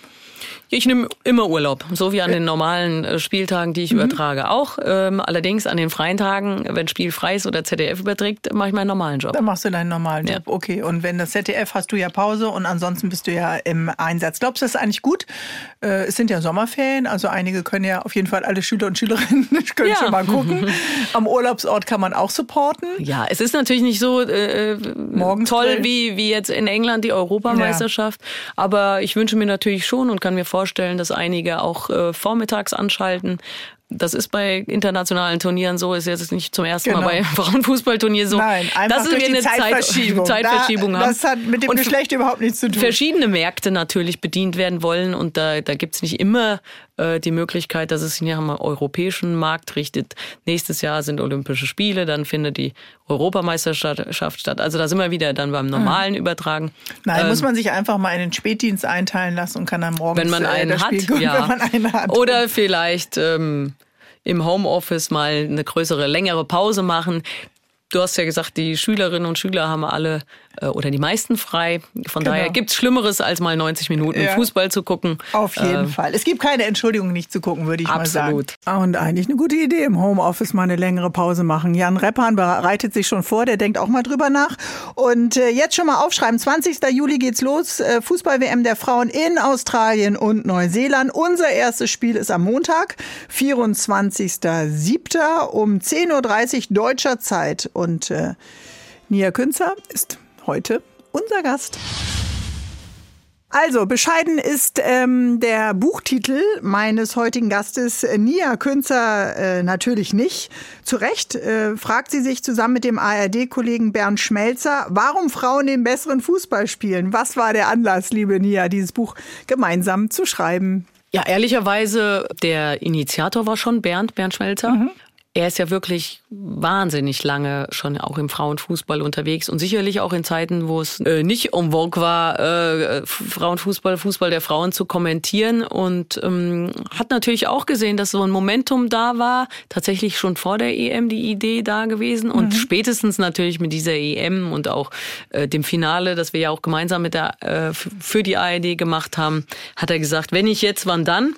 Ich nehme immer Urlaub, so wie an den normalen äh, Spieltagen, die ich mhm. übertrage, auch. Ähm, allerdings an den freien Tagen, wenn Spiel frei ist oder ZDF überträgt, mache ich meinen normalen Job. Dann machst du deinen normalen Job, ja. okay. Und wenn das ZDF hast du ja Pause und ansonsten bist du ja im Einsatz. Glaubst du, das ist eigentlich gut? Äh, es sind ja Sommerferien, also einige können ja auf jeden Fall alle Schüler und Schülerinnen können ja. schon mal gucken. Am Urlaubsort kann man auch supporten. Ja, es ist natürlich nicht so äh, toll wie, wie jetzt in England die Europameisterschaft, ja. aber ich wünsche mir natürlich schon und kann mir vorstellen, vorstellen, dass einige auch äh, vormittags anschalten. Das ist bei internationalen Turnieren so, ist jetzt nicht zum ersten genau. Mal bei Frauenfußballturnier so. Nein, einfach das ist durch eine Zeitverschiebung, Zeitverschiebung da, haben. Das hat mit dem und Geschlecht überhaupt nichts zu tun. Verschiedene Märkte natürlich bedient werden wollen und da, da gibt es nicht immer äh, die Möglichkeit, dass es sich nach dem europäischen Markt richtet. Nächstes Jahr sind Olympische Spiele, dann findet die Europameisterschaft statt. Also da sind wir wieder dann beim normalen mhm. Übertragen. Nein, ähm, muss man sich einfach mal einen Spätdienst einteilen lassen und kann dann morgens wenn man äh, einen, hat, ja. wenn man einen hat. Oder vielleicht ähm, im Homeoffice mal eine größere, längere Pause machen. Du hast ja gesagt, die Schülerinnen und Schüler haben alle äh, oder die meisten frei. Von genau. daher gibt's Schlimmeres, als mal 90 Minuten ja. Fußball zu gucken. Auf jeden äh, Fall. Es gibt keine Entschuldigung, nicht zu gucken, würde ich absolut. mal sagen. Ah, und eigentlich eine gute Idee, im Homeoffice mal eine längere Pause machen. Jan Reppan bereitet sich schon vor, der denkt auch mal drüber nach. Und äh, jetzt schon mal aufschreiben, 20. Juli geht's los, äh, Fußball-WM der Frauen in Australien und Neuseeland. Unser erstes Spiel ist am Montag, 24.07. um 10.30 Uhr deutscher Zeit. Und äh, Nia Künzer ist heute unser Gast. Also, bescheiden ist ähm, der Buchtitel meines heutigen Gastes Nia Künzer äh, natürlich nicht. Zu Recht äh, fragt sie sich zusammen mit dem ARD-Kollegen Bernd Schmelzer, warum Frauen den besseren Fußball spielen. Was war der Anlass, liebe Nia, dieses Buch gemeinsam zu schreiben? Ja, ehrlicherweise, der Initiator war schon Bernd, Bernd Schmelzer. Mhm er ist ja wirklich wahnsinnig lange schon auch im Frauenfußball unterwegs und sicherlich auch in Zeiten, wo es äh, nicht en vogue war, äh, Frauenfußball, Fußball der Frauen zu kommentieren und ähm, hat natürlich auch gesehen, dass so ein Momentum da war, tatsächlich schon vor der EM die Idee da gewesen und mhm. spätestens natürlich mit dieser EM und auch äh, dem Finale, das wir ja auch gemeinsam mit der äh, für die ARD gemacht haben, hat er gesagt, wenn ich jetzt, wann dann?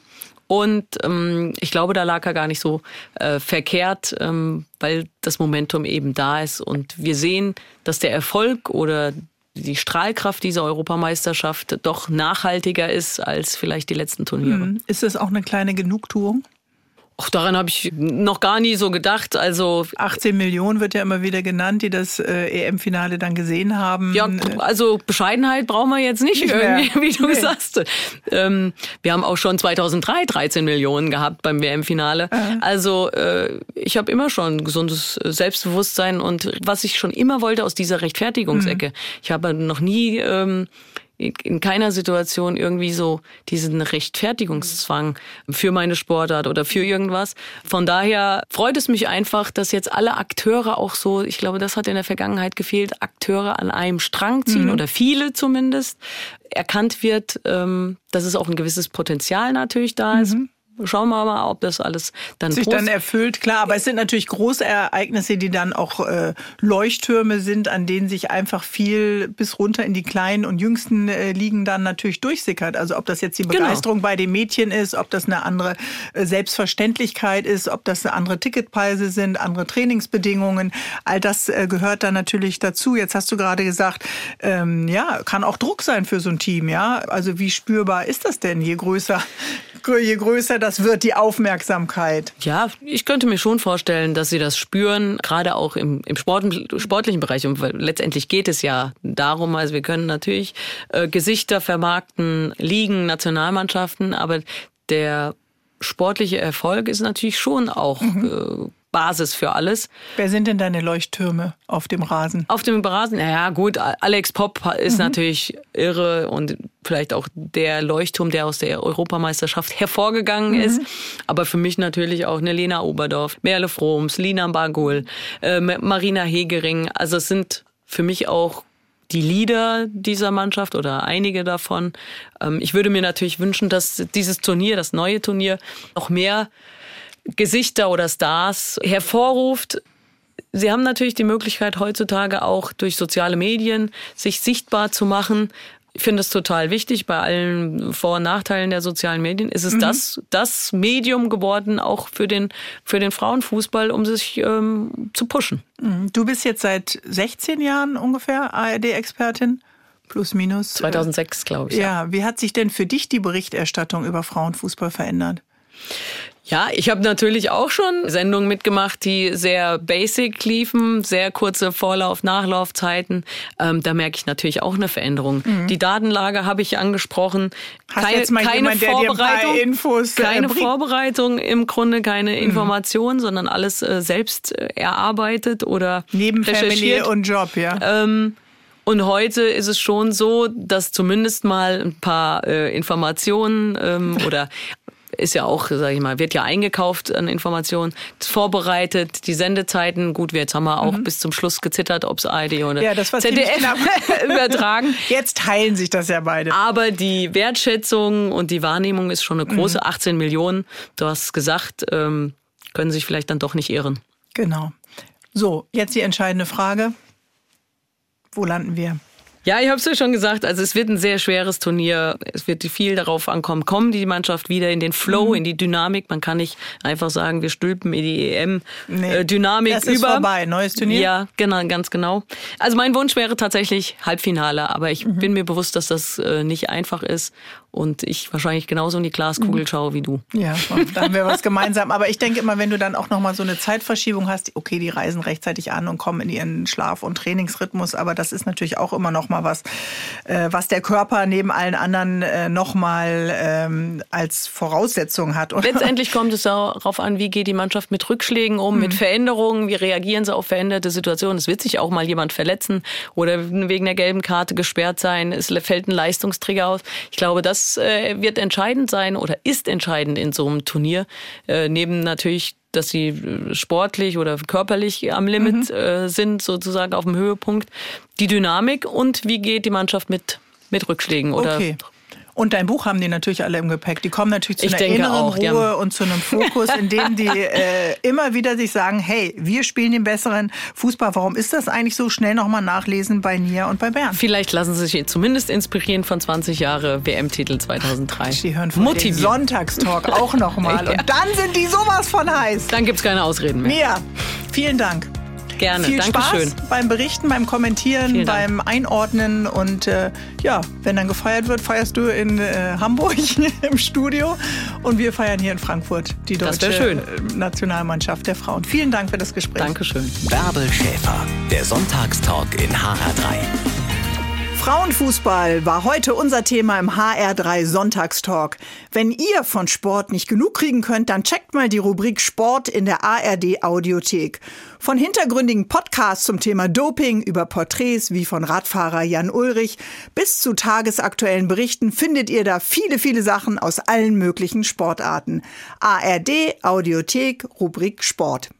Und ähm, ich glaube, da lag er gar nicht so äh, verkehrt, ähm, weil das Momentum eben da ist. Und wir sehen, dass der Erfolg oder die Strahlkraft dieser Europameisterschaft doch nachhaltiger ist als vielleicht die letzten Turniere. Mhm. Ist das auch eine kleine Genugtuung? Ach, daran habe ich noch gar nie so gedacht. Also 18 Millionen wird ja immer wieder genannt, die das äh, EM-Finale dann gesehen haben. Ja, also Bescheidenheit brauchen wir jetzt nicht, nicht irgendwie, wie du nee. sagst. Ähm, wir haben auch schon 2003 13 Millionen gehabt beim WM-Finale. Also äh, ich habe immer schon gesundes Selbstbewusstsein und was ich schon immer wollte aus dieser Rechtfertigungsecke. Mhm. Ich habe noch nie ähm, in keiner Situation irgendwie so diesen Rechtfertigungszwang für meine Sportart oder für irgendwas. Von daher freut es mich einfach, dass jetzt alle Akteure auch so, ich glaube, das hat in der Vergangenheit gefehlt, Akteure an einem Strang ziehen mhm. oder viele zumindest, erkannt wird, ähm, dass es auch ein gewisses Potenzial natürlich da ist. Mhm schauen wir mal, ob das alles dann sich dann erfüllt. Klar, aber es sind natürlich große Ereignisse, die dann auch äh, Leuchttürme sind, an denen sich einfach viel bis runter in die kleinen und jüngsten äh, Ligen dann natürlich durchsickert. Also ob das jetzt die genau. Begeisterung genau. bei den Mädchen ist, ob das eine andere äh, Selbstverständlichkeit ist, ob das andere Ticketpreise sind, andere Trainingsbedingungen. All das äh, gehört dann natürlich dazu. Jetzt hast du gerade gesagt, ähm, ja, kann auch Druck sein für so ein Team, ja. Also wie spürbar ist das denn, je größer je größer das wird die Aufmerksamkeit? Ja, ich könnte mir schon vorstellen, dass sie das spüren, gerade auch im, im Sport, sportlichen Bereich. Und letztendlich geht es ja darum, also wir können natürlich äh, Gesichter vermarkten, Ligen, Nationalmannschaften, aber der sportliche Erfolg ist natürlich schon auch mhm. äh, Basis für alles. Wer sind denn deine Leuchttürme auf dem Rasen? Auf dem Rasen, naja gut, Alex Popp ist mhm. natürlich irre und vielleicht auch der Leuchtturm, der aus der Europameisterschaft hervorgegangen mhm. ist. Aber für mich natürlich auch eine Lena Oberdorf, Merle Froms, Lina Bargul, äh, Marina Hegering. Also es sind für mich auch die Leader dieser Mannschaft oder einige davon. Ähm, ich würde mir natürlich wünschen, dass dieses Turnier, das neue Turnier, noch mehr Gesichter oder Stars hervorruft. Sie haben natürlich die Möglichkeit heutzutage auch durch soziale Medien sich sichtbar zu machen. Ich finde es total wichtig. Bei allen Vor- und Nachteilen der sozialen Medien ist es mhm. das, das Medium geworden, auch für den, für den Frauenfußball, um sich ähm, zu pushen. Mhm. Du bist jetzt seit 16 Jahren ungefähr ARD-Expertin. Plus, minus. 2006, glaube ich. Ja. ja, wie hat sich denn für dich die Berichterstattung über Frauenfußball verändert? Ja, ich habe natürlich auch schon Sendungen mitgemacht, die sehr basic liefen, sehr kurze Vorlauf, Nachlaufzeiten. Ähm, da merke ich natürlich auch eine Veränderung. Mhm. Die Datenlage habe ich angesprochen. Hast keine, jetzt mal keine jemand, Vorbereitung, Infos, äh, keine Vorbereitung im Grunde, keine mhm. Information, sondern alles äh, selbst äh, erarbeitet oder neben Familie und Job, ja. Ähm, und heute ist es schon so, dass zumindest mal ein paar äh, Informationen ähm, oder ist ja auch, sage ich mal, wird ja eingekauft an Informationen, vorbereitet, die Sendezeiten. Gut, jetzt haben wir auch mhm. bis zum Schluss gezittert, ob es ARD oder ja, das ZDF übertragen. Jetzt teilen sich das ja beide. Aber die Wertschätzung und die Wahrnehmung ist schon eine große. Mhm. 18 Millionen, du hast gesagt, ähm, können sich vielleicht dann doch nicht irren. Genau. So, jetzt die entscheidende Frage. Wo landen wir? Ja, ich habe es ja schon gesagt, also es wird ein sehr schweres Turnier. Es wird viel darauf ankommen, kommen die Mannschaft wieder in den Flow, mhm. in die Dynamik. Man kann nicht einfach sagen, wir stülpen in die EM-Dynamik nee, das ist vorbei, neues Turnier. Ja, genau, ganz genau. Also mein Wunsch wäre tatsächlich Halbfinale, aber ich mhm. bin mir bewusst, dass das äh, nicht einfach ist und ich wahrscheinlich genauso in die Glaskugel mhm. schaue wie du. Ja, da haben wir was gemeinsam. Aber ich denke immer, wenn du dann auch nochmal so eine Zeitverschiebung hast, okay, die reisen rechtzeitig an und kommen in ihren Schlaf- und Trainingsrhythmus, aber das ist natürlich auch immer nochmal was, äh, was der Körper neben allen anderen äh, nochmal ähm, als Voraussetzung hat. Letztendlich kommt es darauf an, wie geht die Mannschaft mit Rückschlägen um, mhm. mit Veränderungen, wie reagieren sie auf veränderte Situationen. Es wird sich auch mal jemand verletzen oder wegen der gelben Karte gesperrt sein, es fällt ein Leistungsträger aus. Ich glaube, das das äh, wird entscheidend sein oder ist entscheidend in so einem Turnier. Äh, neben natürlich dass sie äh, sportlich oder körperlich am Limit mhm. äh, sind, sozusagen auf dem Höhepunkt. Die Dynamik und wie geht die Mannschaft mit, mit Rückschlägen oder okay. Und dein Buch haben die natürlich alle im Gepäck. Die kommen natürlich zu ich einer inneren auch, Ruhe und zu einem Fokus, in dem die äh, immer wieder sich sagen, hey, wir spielen den besseren Fußball. Warum ist das eigentlich so? Schnell nochmal nachlesen bei Nia und bei Bernd. Vielleicht lassen Sie sich zumindest inspirieren von 20 Jahre WM-Titel 2003. Die hören von Motivieren. Sonntagstalk auch nochmal. ja. Und dann sind die sowas von heiß. Dann gibt's keine Ausreden mehr. Nia, vielen Dank. Gerne. Viel Dankeschön. Spaß beim Berichten, beim Kommentieren, beim Einordnen und äh, ja, wenn dann gefeiert wird, feierst du in äh, Hamburg im Studio und wir feiern hier in Frankfurt die deutsche Nationalmannschaft der Frauen. Vielen Dank für das Gespräch. Dankeschön. Bärbel Schäfer, der Sonntagstalk in HR3. Frauenfußball war heute unser Thema im HR3 Sonntagstalk. Wenn ihr von Sport nicht genug kriegen könnt, dann checkt mal die Rubrik Sport in der ARD Audiothek. Von hintergründigen Podcasts zum Thema Doping über Porträts wie von Radfahrer Jan Ulrich bis zu tagesaktuellen Berichten findet ihr da viele, viele Sachen aus allen möglichen Sportarten. ARD Audiothek Rubrik Sport.